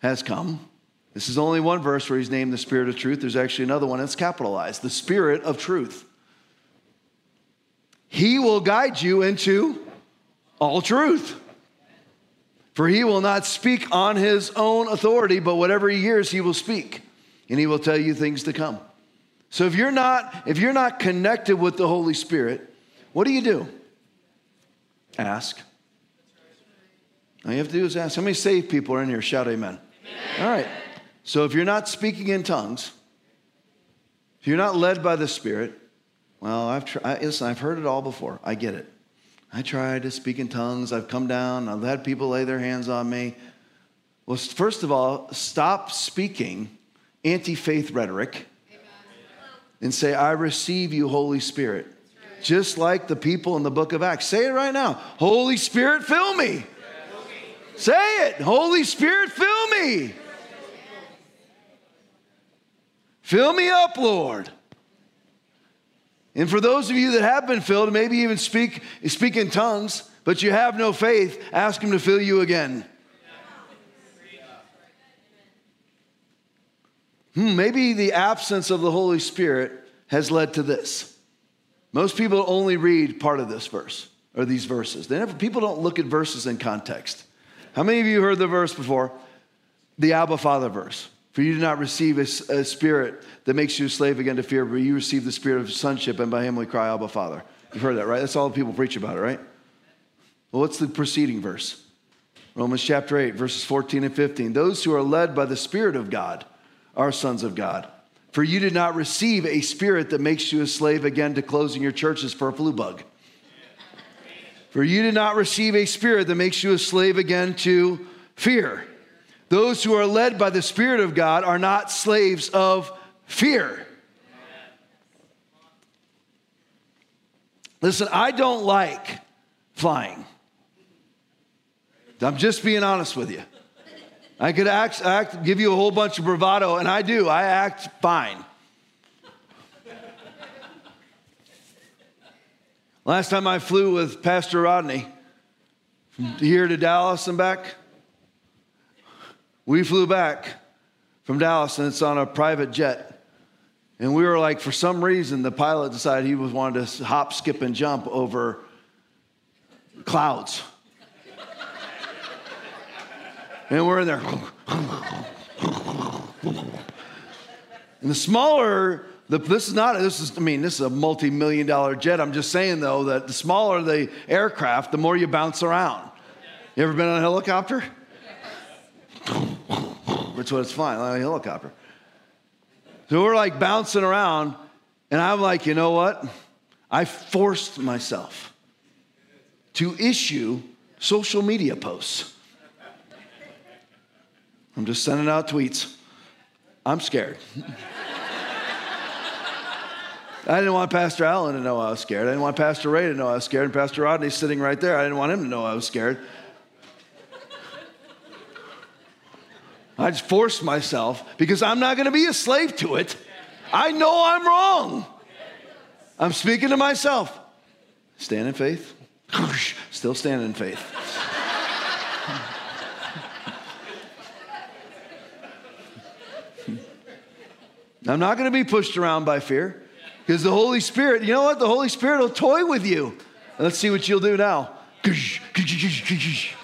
has come, this is only one verse where He's named the Spirit of truth. There's actually another one that's capitalized the Spirit of truth. He will guide you into all truth. For he will not speak on his own authority, but whatever he hears, he will speak, and he will tell you things to come. So if you're not, if you're not connected with the Holy Spirit, what do you do? Ask. All you have to do is ask. How many saved people are in here? Shout amen. amen. All right. So if you're not speaking in tongues, if you're not led by the Spirit, well, I've tried, listen, I've heard it all before. I get it. I tried to speak in tongues. I've come down. I've had people lay their hands on me. Well, first of all, stop speaking anti faith rhetoric and say, I receive you, Holy Spirit. Just like the people in the book of Acts. Say it right now Holy Spirit, fill me. Say it Holy Spirit, fill me. Fill me up, Lord. And for those of you that have been filled, maybe even speak, speak in tongues, but you have no faith, ask Him to fill you again. Hmm, maybe the absence of the Holy Spirit has led to this. Most people only read part of this verse or these verses. They never, people don't look at verses in context. How many of you heard the verse before? The Abba Father verse. For you did not receive a, a, spirit that makes you a slave again to fear, but you received the spirit of sonship, and by him we cry, Abba, Father. You've heard that, right? That's all the people preach about it, right? Well, what's the preceding verse? Romans chapter 8, verses 14 and 15. Those who are led by the Spirit of God are sons of God. For you did not receive a spirit that makes you a slave again to closing your churches for a flu bug. For you did not receive a spirit that makes you a slave again to fear. Those who are led by the Spirit of God are not slaves of fear. Listen, I don't like flying. I'm just being honest with you. I could act, act, give you a whole bunch of bravado, and I do. I act fine. Last time I flew with Pastor Rodney from here to Dallas and back, we flew back from Dallas and it's on a private jet. And we were like, for some reason, the pilot decided he was wanted to hop, skip, and jump over clouds. and we're in there. and the smaller, the, this is not, this is, I mean, this is a multi million dollar jet. I'm just saying, though, that the smaller the aircraft, the more you bounce around. You ever been on a helicopter? What it's fine, like a helicopter. So we're like bouncing around, and I'm like, you know what? I forced myself to issue social media posts. I'm just sending out tweets. I'm scared. I didn't want Pastor Allen to know I was scared. I didn't want Pastor Ray to know I was scared. And Pastor Rodney's sitting right there. I didn't want him to know I was scared. I just forced myself because I'm not going to be a slave to it. I know I'm wrong. I'm speaking to myself. Stand in faith. Still standing in faith. I'm not going to be pushed around by fear because the Holy Spirit, you know what? The Holy Spirit will toy with you. Let's see what you'll do now.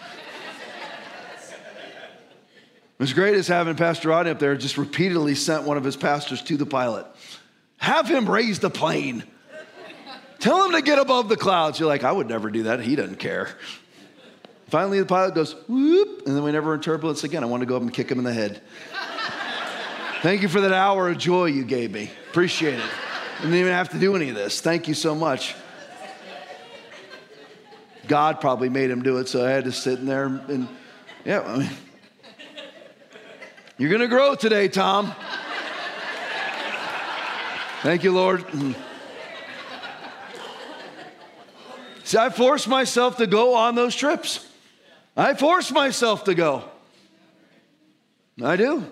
What's great is having Pastor Rodney up there just repeatedly sent one of his pastors to the pilot. Have him raise the plane. Tell him to get above the clouds. You're like, I would never do that. He doesn't care. Finally, the pilot goes, whoop, and then we never in again. I want to go up and kick him in the head. Thank you for that hour of joy you gave me. Appreciate it. I didn't even have to do any of this. Thank you so much. God probably made him do it, so I had to sit in there and, yeah, I mean, you're going to grow today, Tom. Thank you, Lord. See, I forced myself to go on those trips. I forced myself to go. I do.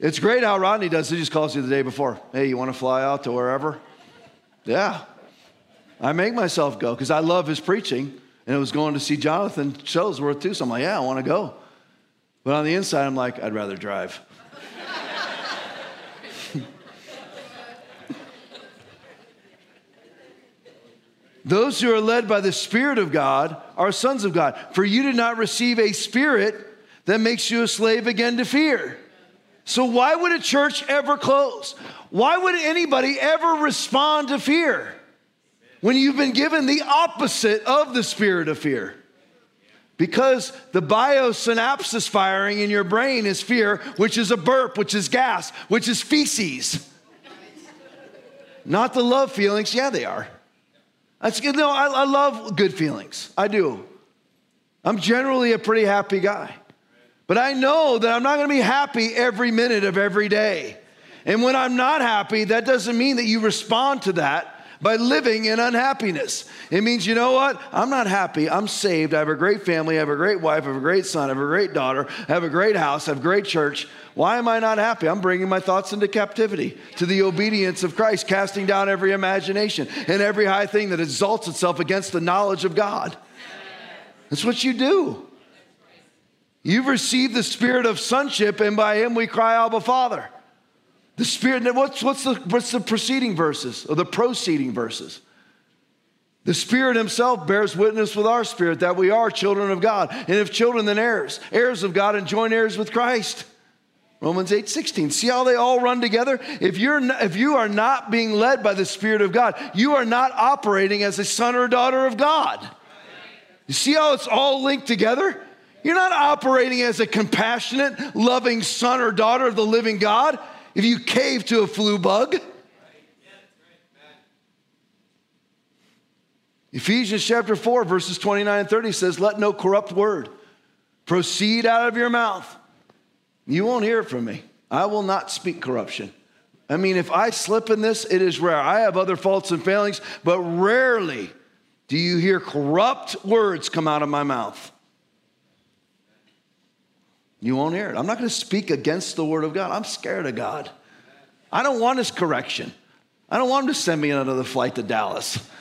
It's great how Rodney does. He just calls you the day before. Hey, you want to fly out to wherever? Yeah. I make myself go because I love his preaching. And it was going to see Jonathan Shuttlesworth too. So I'm like, yeah, I want to go. But on the inside, I'm like, I'd rather drive. Those who are led by the Spirit of God are sons of God. For you did not receive a spirit that makes you a slave again to fear. So, why would a church ever close? Why would anybody ever respond to fear when you've been given the opposite of the spirit of fear? Because the biosynapses firing in your brain is fear, which is a burp, which is gas, which is feces. Not the love feelings. Yeah, they are. That's good. No, I, I love good feelings. I do. I'm generally a pretty happy guy. But I know that I'm not going to be happy every minute of every day. And when I'm not happy, that doesn't mean that you respond to that by living in unhappiness. It means, you know what? I'm not happy. I'm saved. I have a great family. I have a great wife. I have a great son. I have a great daughter. I have a great house. I have a great church. Why am I not happy? I'm bringing my thoughts into captivity to the obedience of Christ, casting down every imagination and every high thing that exalts itself against the knowledge of God. That's what you do. You've received the spirit of sonship, and by him we cry, Abba, Father. The Spirit, what's, what's, the, what's the preceding verses or the proceeding verses? The Spirit Himself bears witness with our spirit that we are children of God. And if children, then heirs, heirs of God and joint heirs with Christ. Romans 8 16. See how they all run together? If, you're not, if you are not being led by the Spirit of God, you are not operating as a son or daughter of God. You see how it's all linked together? You're not operating as a compassionate, loving son or daughter of the living God if you cave to a flu bug. Ephesians chapter 4, verses 29 and 30 says, Let no corrupt word proceed out of your mouth. You won't hear from me. I will not speak corruption. I mean, if I slip in this, it is rare. I have other faults and failings, but rarely do you hear corrupt words come out of my mouth. You won't hear it. I'm not going to speak against the word of God. I'm scared of God. I don't want his correction. I don't want him to send me another flight to Dallas.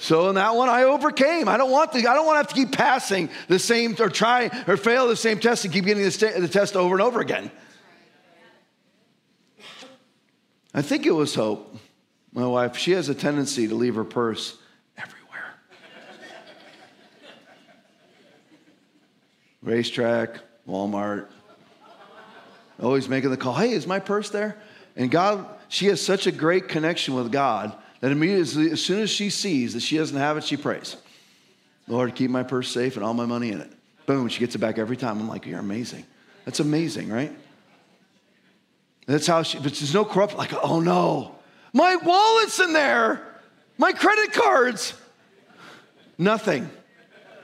So in that one, I overcame. I don't want to. I don't want to have to keep passing the same or try or fail the same test and keep getting the test over and over again. I think it was Hope, my wife. She has a tendency to leave her purse racetrack, Walmart. Always making the call, hey, is my purse there? And God, she has such a great connection with God that immediately, as soon as she sees that she doesn't have it, she prays, Lord, keep my purse safe and all my money in it. Boom, she gets it back every time. I'm like, you're amazing. That's amazing, right? That's how she, but there's no corrupt, like, oh no, my wallet's in there, my credit cards. Nothing.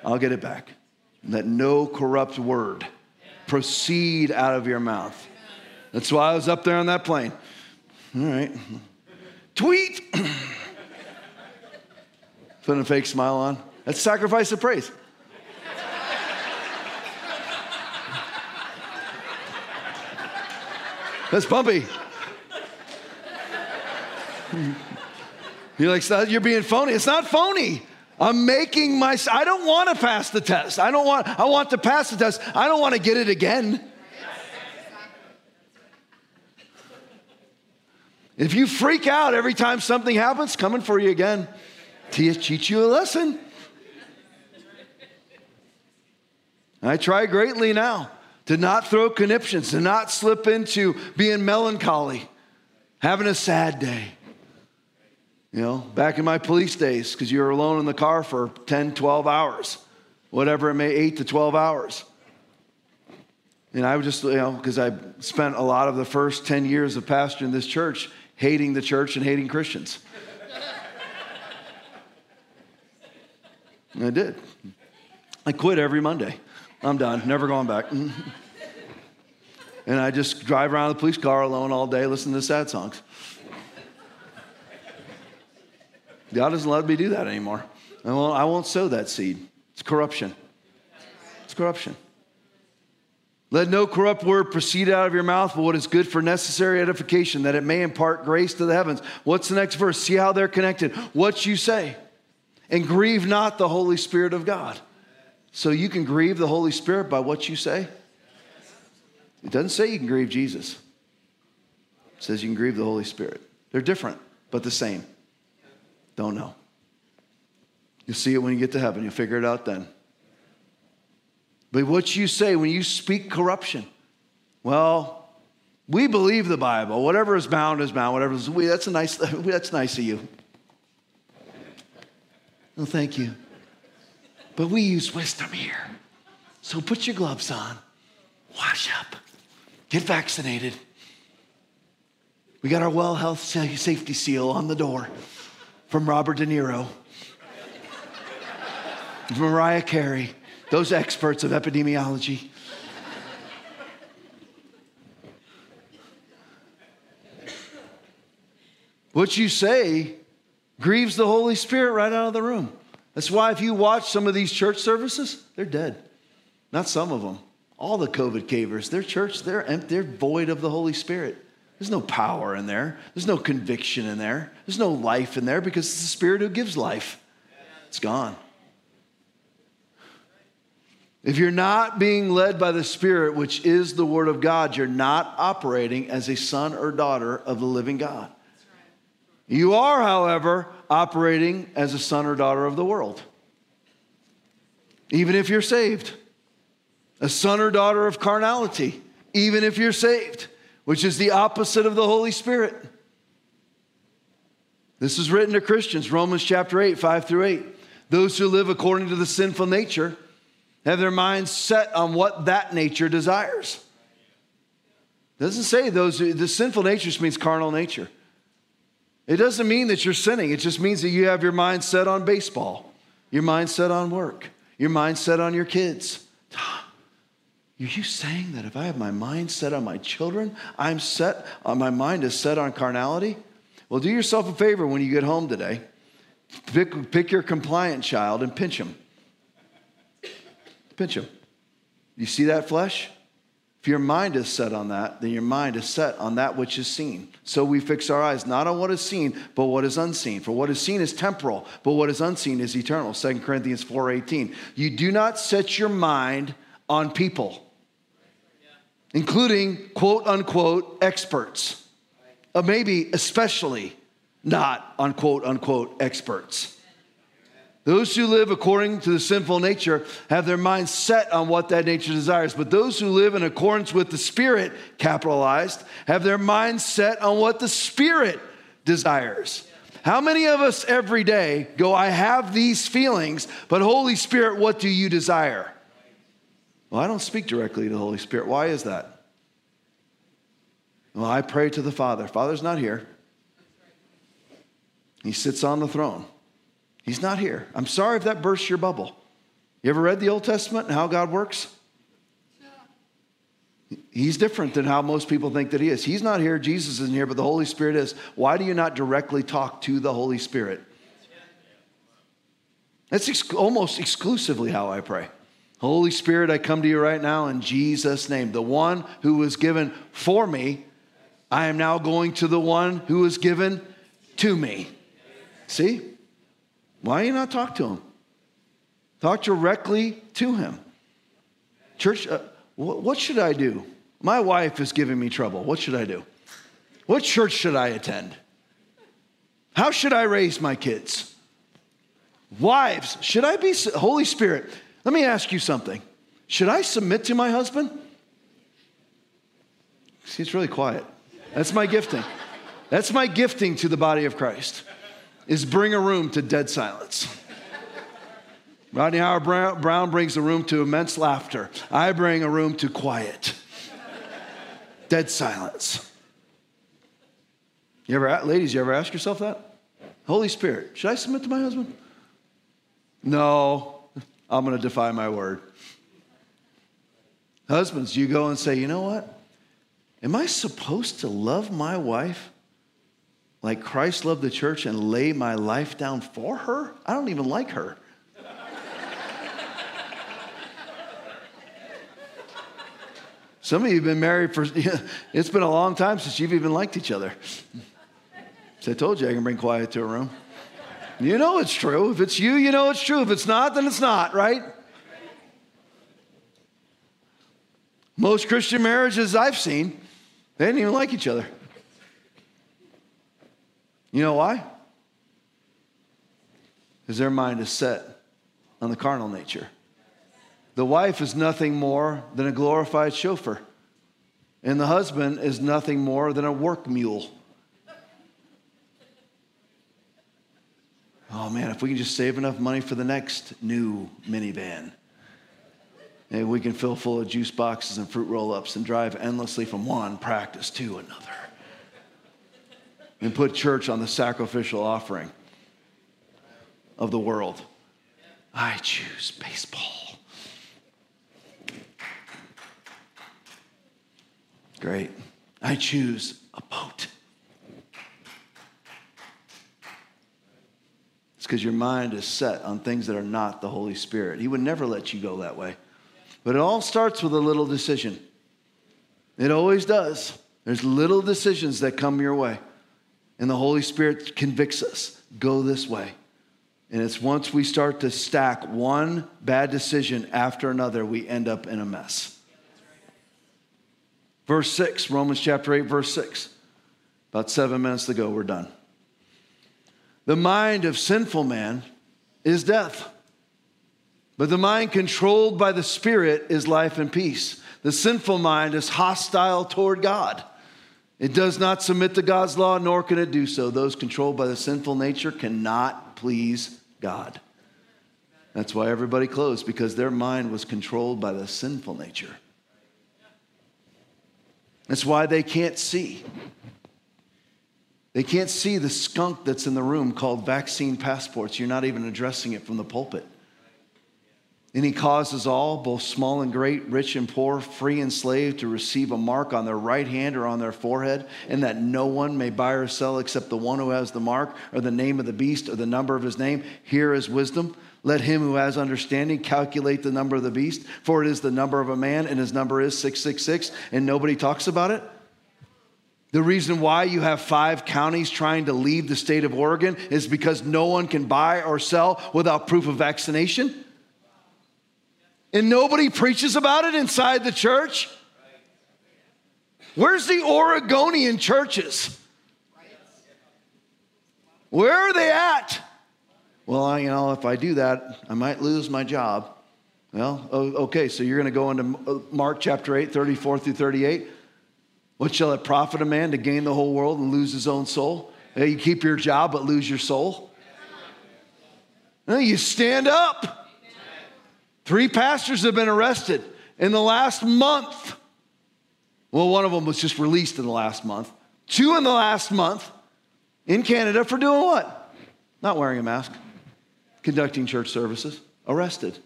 I'll get it back. Let no corrupt word proceed out of your mouth. That's why I was up there on that plane. All right. Tweet. Putting a fake smile on. That's sacrifice of praise. That's bumpy. You're like, you're being phony. It's not phony. I'm making my, I don't want to pass the test. I don't want, I want to pass the test. I don't want to get it again. If you freak out every time something happens, coming for you again. Teach you a lesson. I try greatly now to not throw conniptions, to not slip into being melancholy, having a sad day. You know, back in my police days, because you were alone in the car for 10, 12 hours, whatever it may, 8 to 12 hours. And I would just, you know, because I spent a lot of the first 10 years of pastoring this church hating the church and hating Christians. I did. I quit every Monday. I'm done, never going back. and I just drive around the police car alone all day, listening to sad songs. God doesn't let me do that anymore. I won't, I won't sow that seed. It's corruption. It's corruption. Let no corrupt word proceed out of your mouth, but what is good for necessary edification, that it may impart grace to the heavens. What's the next verse? See how they're connected. What you say. And grieve not the Holy Spirit of God. So you can grieve the Holy Spirit by what you say? It doesn't say you can grieve Jesus. It says you can grieve the Holy Spirit. They're different, but the same. Don't know. You'll see it when you get to heaven. You'll figure it out then. But what you say when you speak corruption, well, we believe the Bible. Whatever is bound is bound. Whatever is we, that's a nice. That's nice of you. Well, thank you. But we use wisdom here. So put your gloves on, wash up, get vaccinated. We got our well health safety seal on the door from Robert De Niro, Mariah Carey, those experts of epidemiology. What you say grieves the Holy Spirit right out of the room. That's why if you watch some of these church services, they're dead. Not some of them. All the COVID cavers, their church, they're empty, they're void of the Holy Spirit. There's no power in there. There's no conviction in there. There's no life in there because it's the Spirit who gives life. It's gone. If you're not being led by the Spirit, which is the Word of God, you're not operating as a son or daughter of the living God. You are, however, operating as a son or daughter of the world, even if you're saved. A son or daughter of carnality, even if you're saved, which is the opposite of the Holy Spirit. This is written to Christians, Romans chapter 8, 5 through 8. Those who live according to the sinful nature have their minds set on what that nature desires. Doesn't say those, the sinful nature just means carnal nature. It doesn't mean that you're sinning, it just means that you have your mind set on baseball, your mind set on work, your mind set on your kids. Ah. Are you saying that if I have my mind set on my children, I'm set on uh, my mind is set on carnality? Well, do yourself a favor when you get home today. Pick, pick your compliant child and pinch him. Pinch him. You see that flesh? If your mind is set on that, then your mind is set on that which is seen. So we fix our eyes not on what is seen, but what is unseen. For what is seen is temporal, but what is unseen is eternal. 2 Corinthians 4:18. You do not set your mind on people, including quote unquote experts. Or maybe especially not on quote unquote experts. Those who live according to the sinful nature have their minds set on what that nature desires. But those who live in accordance with the Spirit, capitalized, have their minds set on what the Spirit desires. How many of us every day go, I have these feelings, but Holy Spirit, what do you desire? Well, I don't speak directly to the Holy Spirit. Why is that? Well, I pray to the Father. Father's not here, He sits on the throne. He's not here. I'm sorry if that bursts your bubble. You ever read the Old Testament and how God works? He's different than how most people think that he is. He's not here, Jesus isn't here, but the Holy Spirit is. Why do you not directly talk to the Holy Spirit? That's ex- almost exclusively how I pray. Holy Spirit, I come to you right now in Jesus' name. The one who was given for me, I am now going to the one who was given to me. See? Why you not talk to him? Talk directly to him. Church, uh, what should I do? My wife is giving me trouble. What should I do? What church should I attend? How should I raise my kids? Wives, should I be, Holy Spirit, let me ask you something. Should I submit to my husband? See, it's really quiet. That's my gifting. That's my gifting to the body of Christ, is bring a room to dead silence. Rodney Howard-Browne brings a room to immense laughter. I bring a room to quiet, dead silence. You ever, ladies, you ever ask yourself that? Holy Spirit, should I submit to my husband? No, I'm going to defy my word. Husbands, you go and say, you know what? Am I supposed to love my wife like Christ loved the church and lay my life down for her? I don't even like her. Some of you have been married for, it's been a long time since you've even liked each other. So I told you I can bring quiet to a room. You know it's true. If it's you, you know it's true. If it's not, then it's not, right? Most Christian marriages I've seen they didn't even like each other. You know why? Because their mind is set on the carnal nature. The wife is nothing more than a glorified chauffeur, and the husband is nothing more than a work mule. Oh man, if we can just save enough money for the next new minivan. Maybe we can fill full of juice boxes and fruit roll ups and drive endlessly from one practice to another. And put church on the sacrificial offering of the world. I choose baseball. Great. I choose a boat. It's because your mind is set on things that are not the Holy Spirit. He would never let you go that way. But it all starts with a little decision. It always does. There's little decisions that come your way. And the Holy Spirit convicts us go this way. And it's once we start to stack one bad decision after another, we end up in a mess. Verse 6, Romans chapter 8, verse 6. About seven minutes to go, we're done. The mind of sinful man is death. But the mind controlled by the Spirit is life and peace. The sinful mind is hostile toward God. It does not submit to God's law, nor can it do so. Those controlled by the sinful nature cannot please God. That's why everybody closed, because their mind was controlled by the sinful nature. That's why they can't see. They can't see the skunk that's in the room called vaccine passports. You're not even addressing it from the pulpit. And he causes all, both small and great, rich and poor, free and slave, to receive a mark on their right hand or on their forehead, and that no one may buy or sell except the one who has the mark, or the name of the beast, or the number of his name. Here is wisdom. Let him who has understanding calculate the number of the beast, for it is the number of a man, and his number is 666, and nobody talks about it. The reason why you have five counties trying to leave the state of Oregon is because no one can buy or sell without proof of vaccination and nobody preaches about it inside the church? Where's the Oregonian churches? Where are they at? Well, you know, if I do that, I might lose my job. Well, okay, so you're going to go into uh, Mark chapter 8, 34 through 38. What shall it profit a man to gain the whole world and lose his own soul? You keep your job but lose your soul? No, you stand up. Three pastors have been arrested in the last month. Well, one of them was just released in the last month. Two in the last month in Canada for doing what? Not wearing a mask, conducting church services, arrested.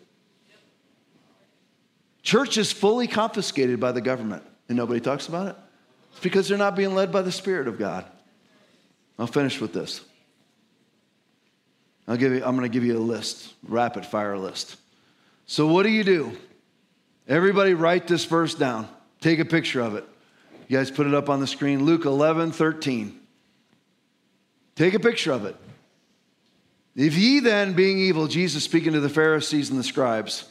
Church is fully confiscated by the government, and nobody talks about it. It's because they're not being led by the Spirit of God. I'll finish with this. I'll give you, I'm going to give you a list, rapid fire list. So, what do you do? Everybody, write this verse down. Take a picture of it. You guys put it up on the screen. Luke 11, 13. Take a picture of it. If ye then, being evil, Jesus speaking to the Pharisees and the scribes,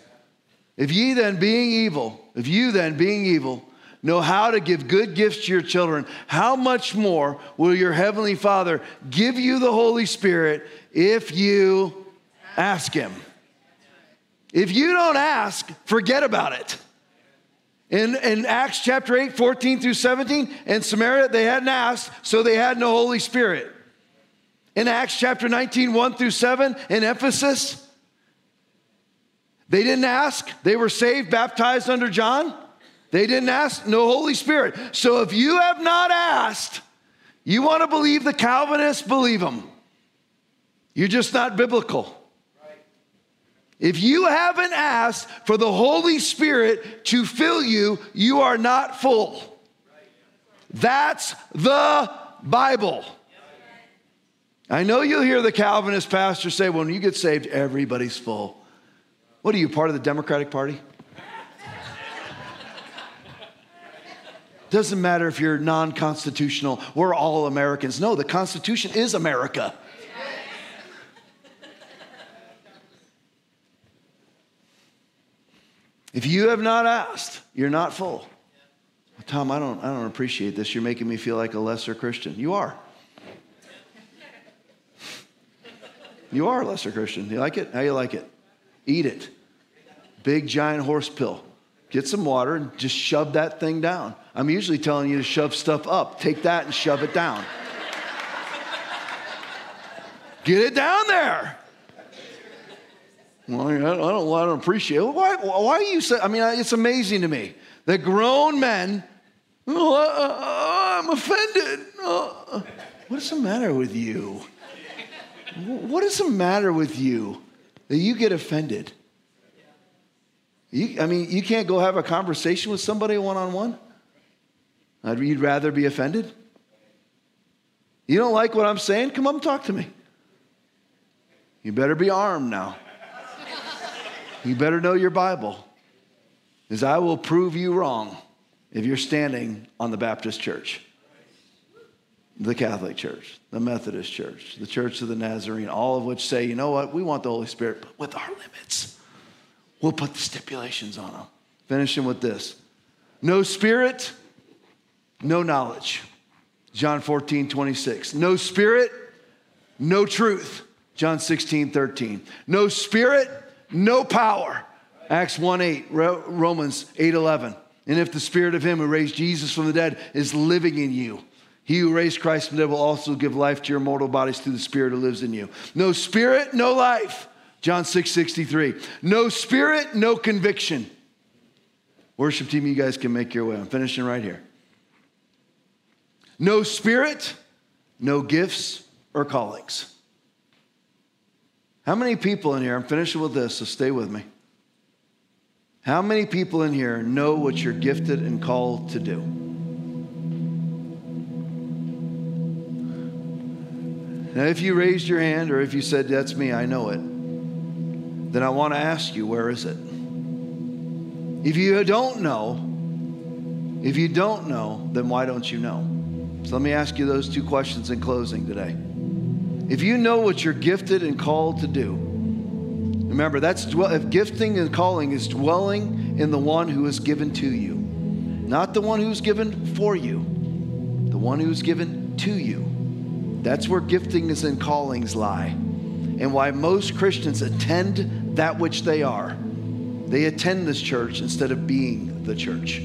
if ye then, being evil, if you then, being evil, know how to give good gifts to your children, how much more will your heavenly Father give you the Holy Spirit if you ask Him? If you don't ask, forget about it. In, in Acts chapter 8, 14 through 17, in Samaria, they hadn't asked, so they had no Holy Spirit. In Acts chapter 19, 1 through 7, in Ephesus, they didn't ask. They were saved, baptized under John. They didn't ask, no Holy Spirit. So if you have not asked, you want to believe the Calvinists, believe them. You're just not biblical. If you haven't asked for the Holy Spirit to fill you, you are not full. That's the Bible. I know you'll hear the Calvinist pastor say, when you get saved, everybody's full. What are you, part of the Democratic Party? Doesn't matter if you're non constitutional, we're all Americans. No, the Constitution is America. If you have not asked, you're not full. Tom, I don't, I don't appreciate this. You're making me feel like a lesser Christian. You are. You are a lesser Christian. You like it? How you like it? Eat it. Big giant horse pill. Get some water and just shove that thing down. I'm usually telling you to shove stuff up. Take that and shove it down. Get it down there. Well, I don't, I don't appreciate it. Why, why are you say, I mean, it's amazing to me that grown men, oh, uh, I'm offended. Uh, what is the matter with you? What is the matter with you that you get offended? You, I mean, you can't go have a conversation with somebody one on one? You'd rather be offended? You don't like what I'm saying? Come up and talk to me. You better be armed now. You better know your Bible, because I will prove you wrong if you're standing on the Baptist church, the Catholic Church, the Methodist Church, the Church of the Nazarene, all of which say, you know what, we want the Holy Spirit, but with our limits. We'll put the stipulations on them. Finishing with this no spirit, no knowledge. John 14, 26. No spirit, no truth. John 16, 13. No spirit, no power. Acts 1 8, Romans 8 11. And if the spirit of him who raised Jesus from the dead is living in you, he who raised Christ from the dead will also give life to your mortal bodies through the spirit who lives in you. No spirit, no life. John 6 63. No spirit, no conviction. Worship team, you guys can make your way. I'm finishing right here. No spirit, no gifts or callings. How many people in here, I'm finishing with this, so stay with me. How many people in here know what you're gifted and called to do? Now, if you raised your hand or if you said, That's me, I know it, then I want to ask you, Where is it? If you don't know, if you don't know, then why don't you know? So let me ask you those two questions in closing today. If you know what you're gifted and called to do, remember that's if gifting and calling is dwelling in the one who is given to you, not the one who's given for you, the one who's given to you. That's where giftings and callings lie. And why most Christians attend that which they are. They attend this church instead of being the church.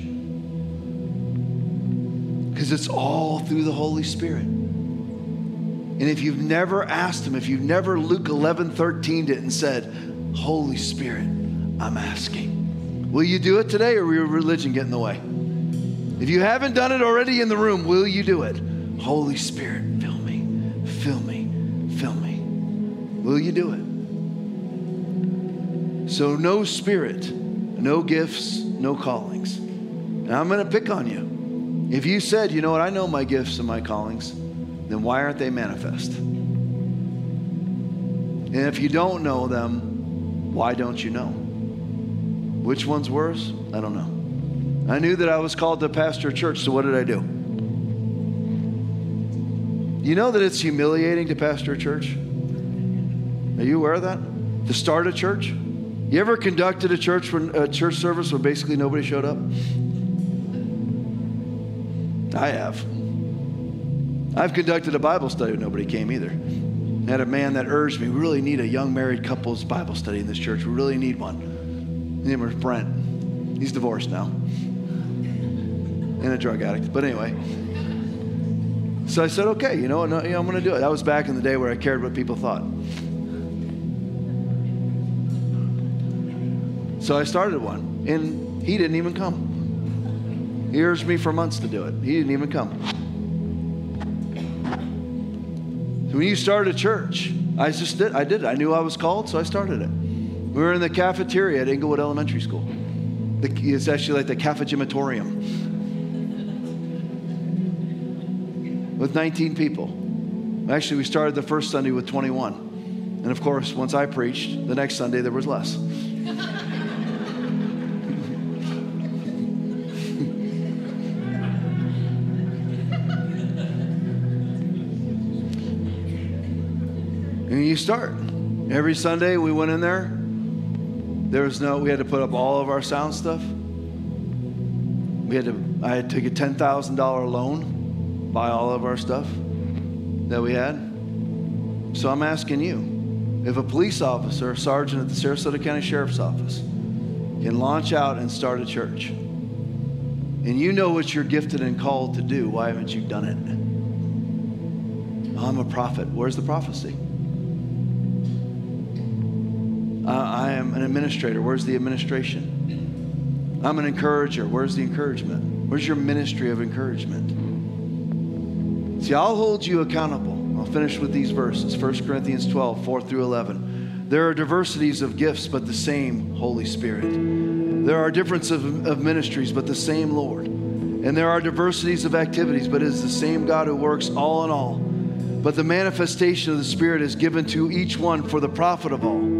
Because it's all through the Holy Spirit. And if you've never asked Him, if you've never Luke 11 13 it and said, Holy Spirit, I'm asking, will you do it today or will your religion get in the way? If you haven't done it already in the room, will you do it? Holy Spirit, fill me, fill me, fill me. Will you do it? So, no spirit, no gifts, no callings. And I'm going to pick on you. If you said, you know what, I know my gifts and my callings, then why aren't they manifest? And if you don't know them, why don't you know? Which one's worse? I don't know. I knew that I was called to pastor a church, so what did I do? You know that it's humiliating to pastor a church? Are you aware of that? To start a church? You ever conducted a church when, a church service where basically nobody showed up? I have. I've conducted a Bible study when nobody came either. I had a man that urged me, we really need a young married couple's Bible study in this church. We really need one. His name was Brent. He's divorced now. And a drug addict. But anyway. So I said, okay, you know? No, you know, I'm going to do it. That was back in the day where I cared what people thought. So I started one, and he didn't even come. He urged me for months to do it. He didn't even come. So when you start a church, I just did. I did it. I knew I was called, so I started it. We were in the cafeteria at Englewood Elementary School. it's actually like the cafegymatorium with 19 people. Actually, we started the first Sunday with 21. And of course, once I preached, the next Sunday there was less. you start. Every Sunday we went in there. There was no, we had to put up all of our sound stuff. We had to, I had to take a $10,000 loan, buy all of our stuff that we had. So I'm asking you if a police officer, a sergeant at the Sarasota County Sheriff's Office, can launch out and start a church, and you know what you're gifted and called to do, why haven't you done it? I'm a prophet. Where's the prophecy? Uh, I am an administrator. Where's the administration? I'm an encourager. Where's the encouragement? Where's your ministry of encouragement? See, I'll hold you accountable. I'll finish with these verses 1 Corinthians 12, 4 through 11. There are diversities of gifts, but the same Holy Spirit. There are differences of, of ministries, but the same Lord. And there are diversities of activities, but it is the same God who works all in all. But the manifestation of the Spirit is given to each one for the profit of all.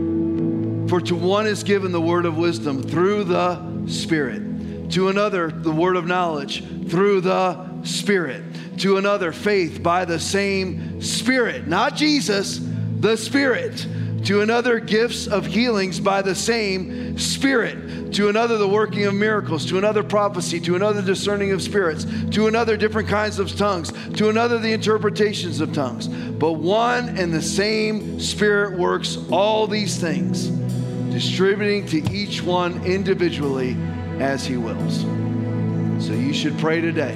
For to one is given the word of wisdom through the Spirit, to another, the word of knowledge through the Spirit, to another, faith by the same Spirit, not Jesus, the Spirit, to another, gifts of healings by the same Spirit, to another, the working of miracles, to another, prophecy, to another, discerning of spirits, to another, different kinds of tongues, to another, the interpretations of tongues. But one and the same Spirit works all these things distributing to each one individually as He wills. So you should pray today.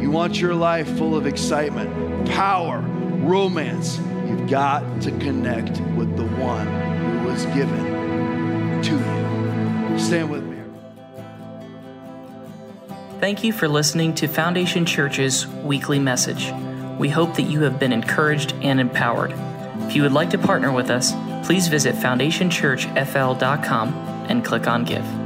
You want your life full of excitement, power, romance. You've got to connect with the one who was given to you. Stand with me. Thank you for listening to Foundation Church's weekly message. We hope that you have been encouraged and empowered. If you would like to partner with us, please visit foundationchurchfl.com and click on Give.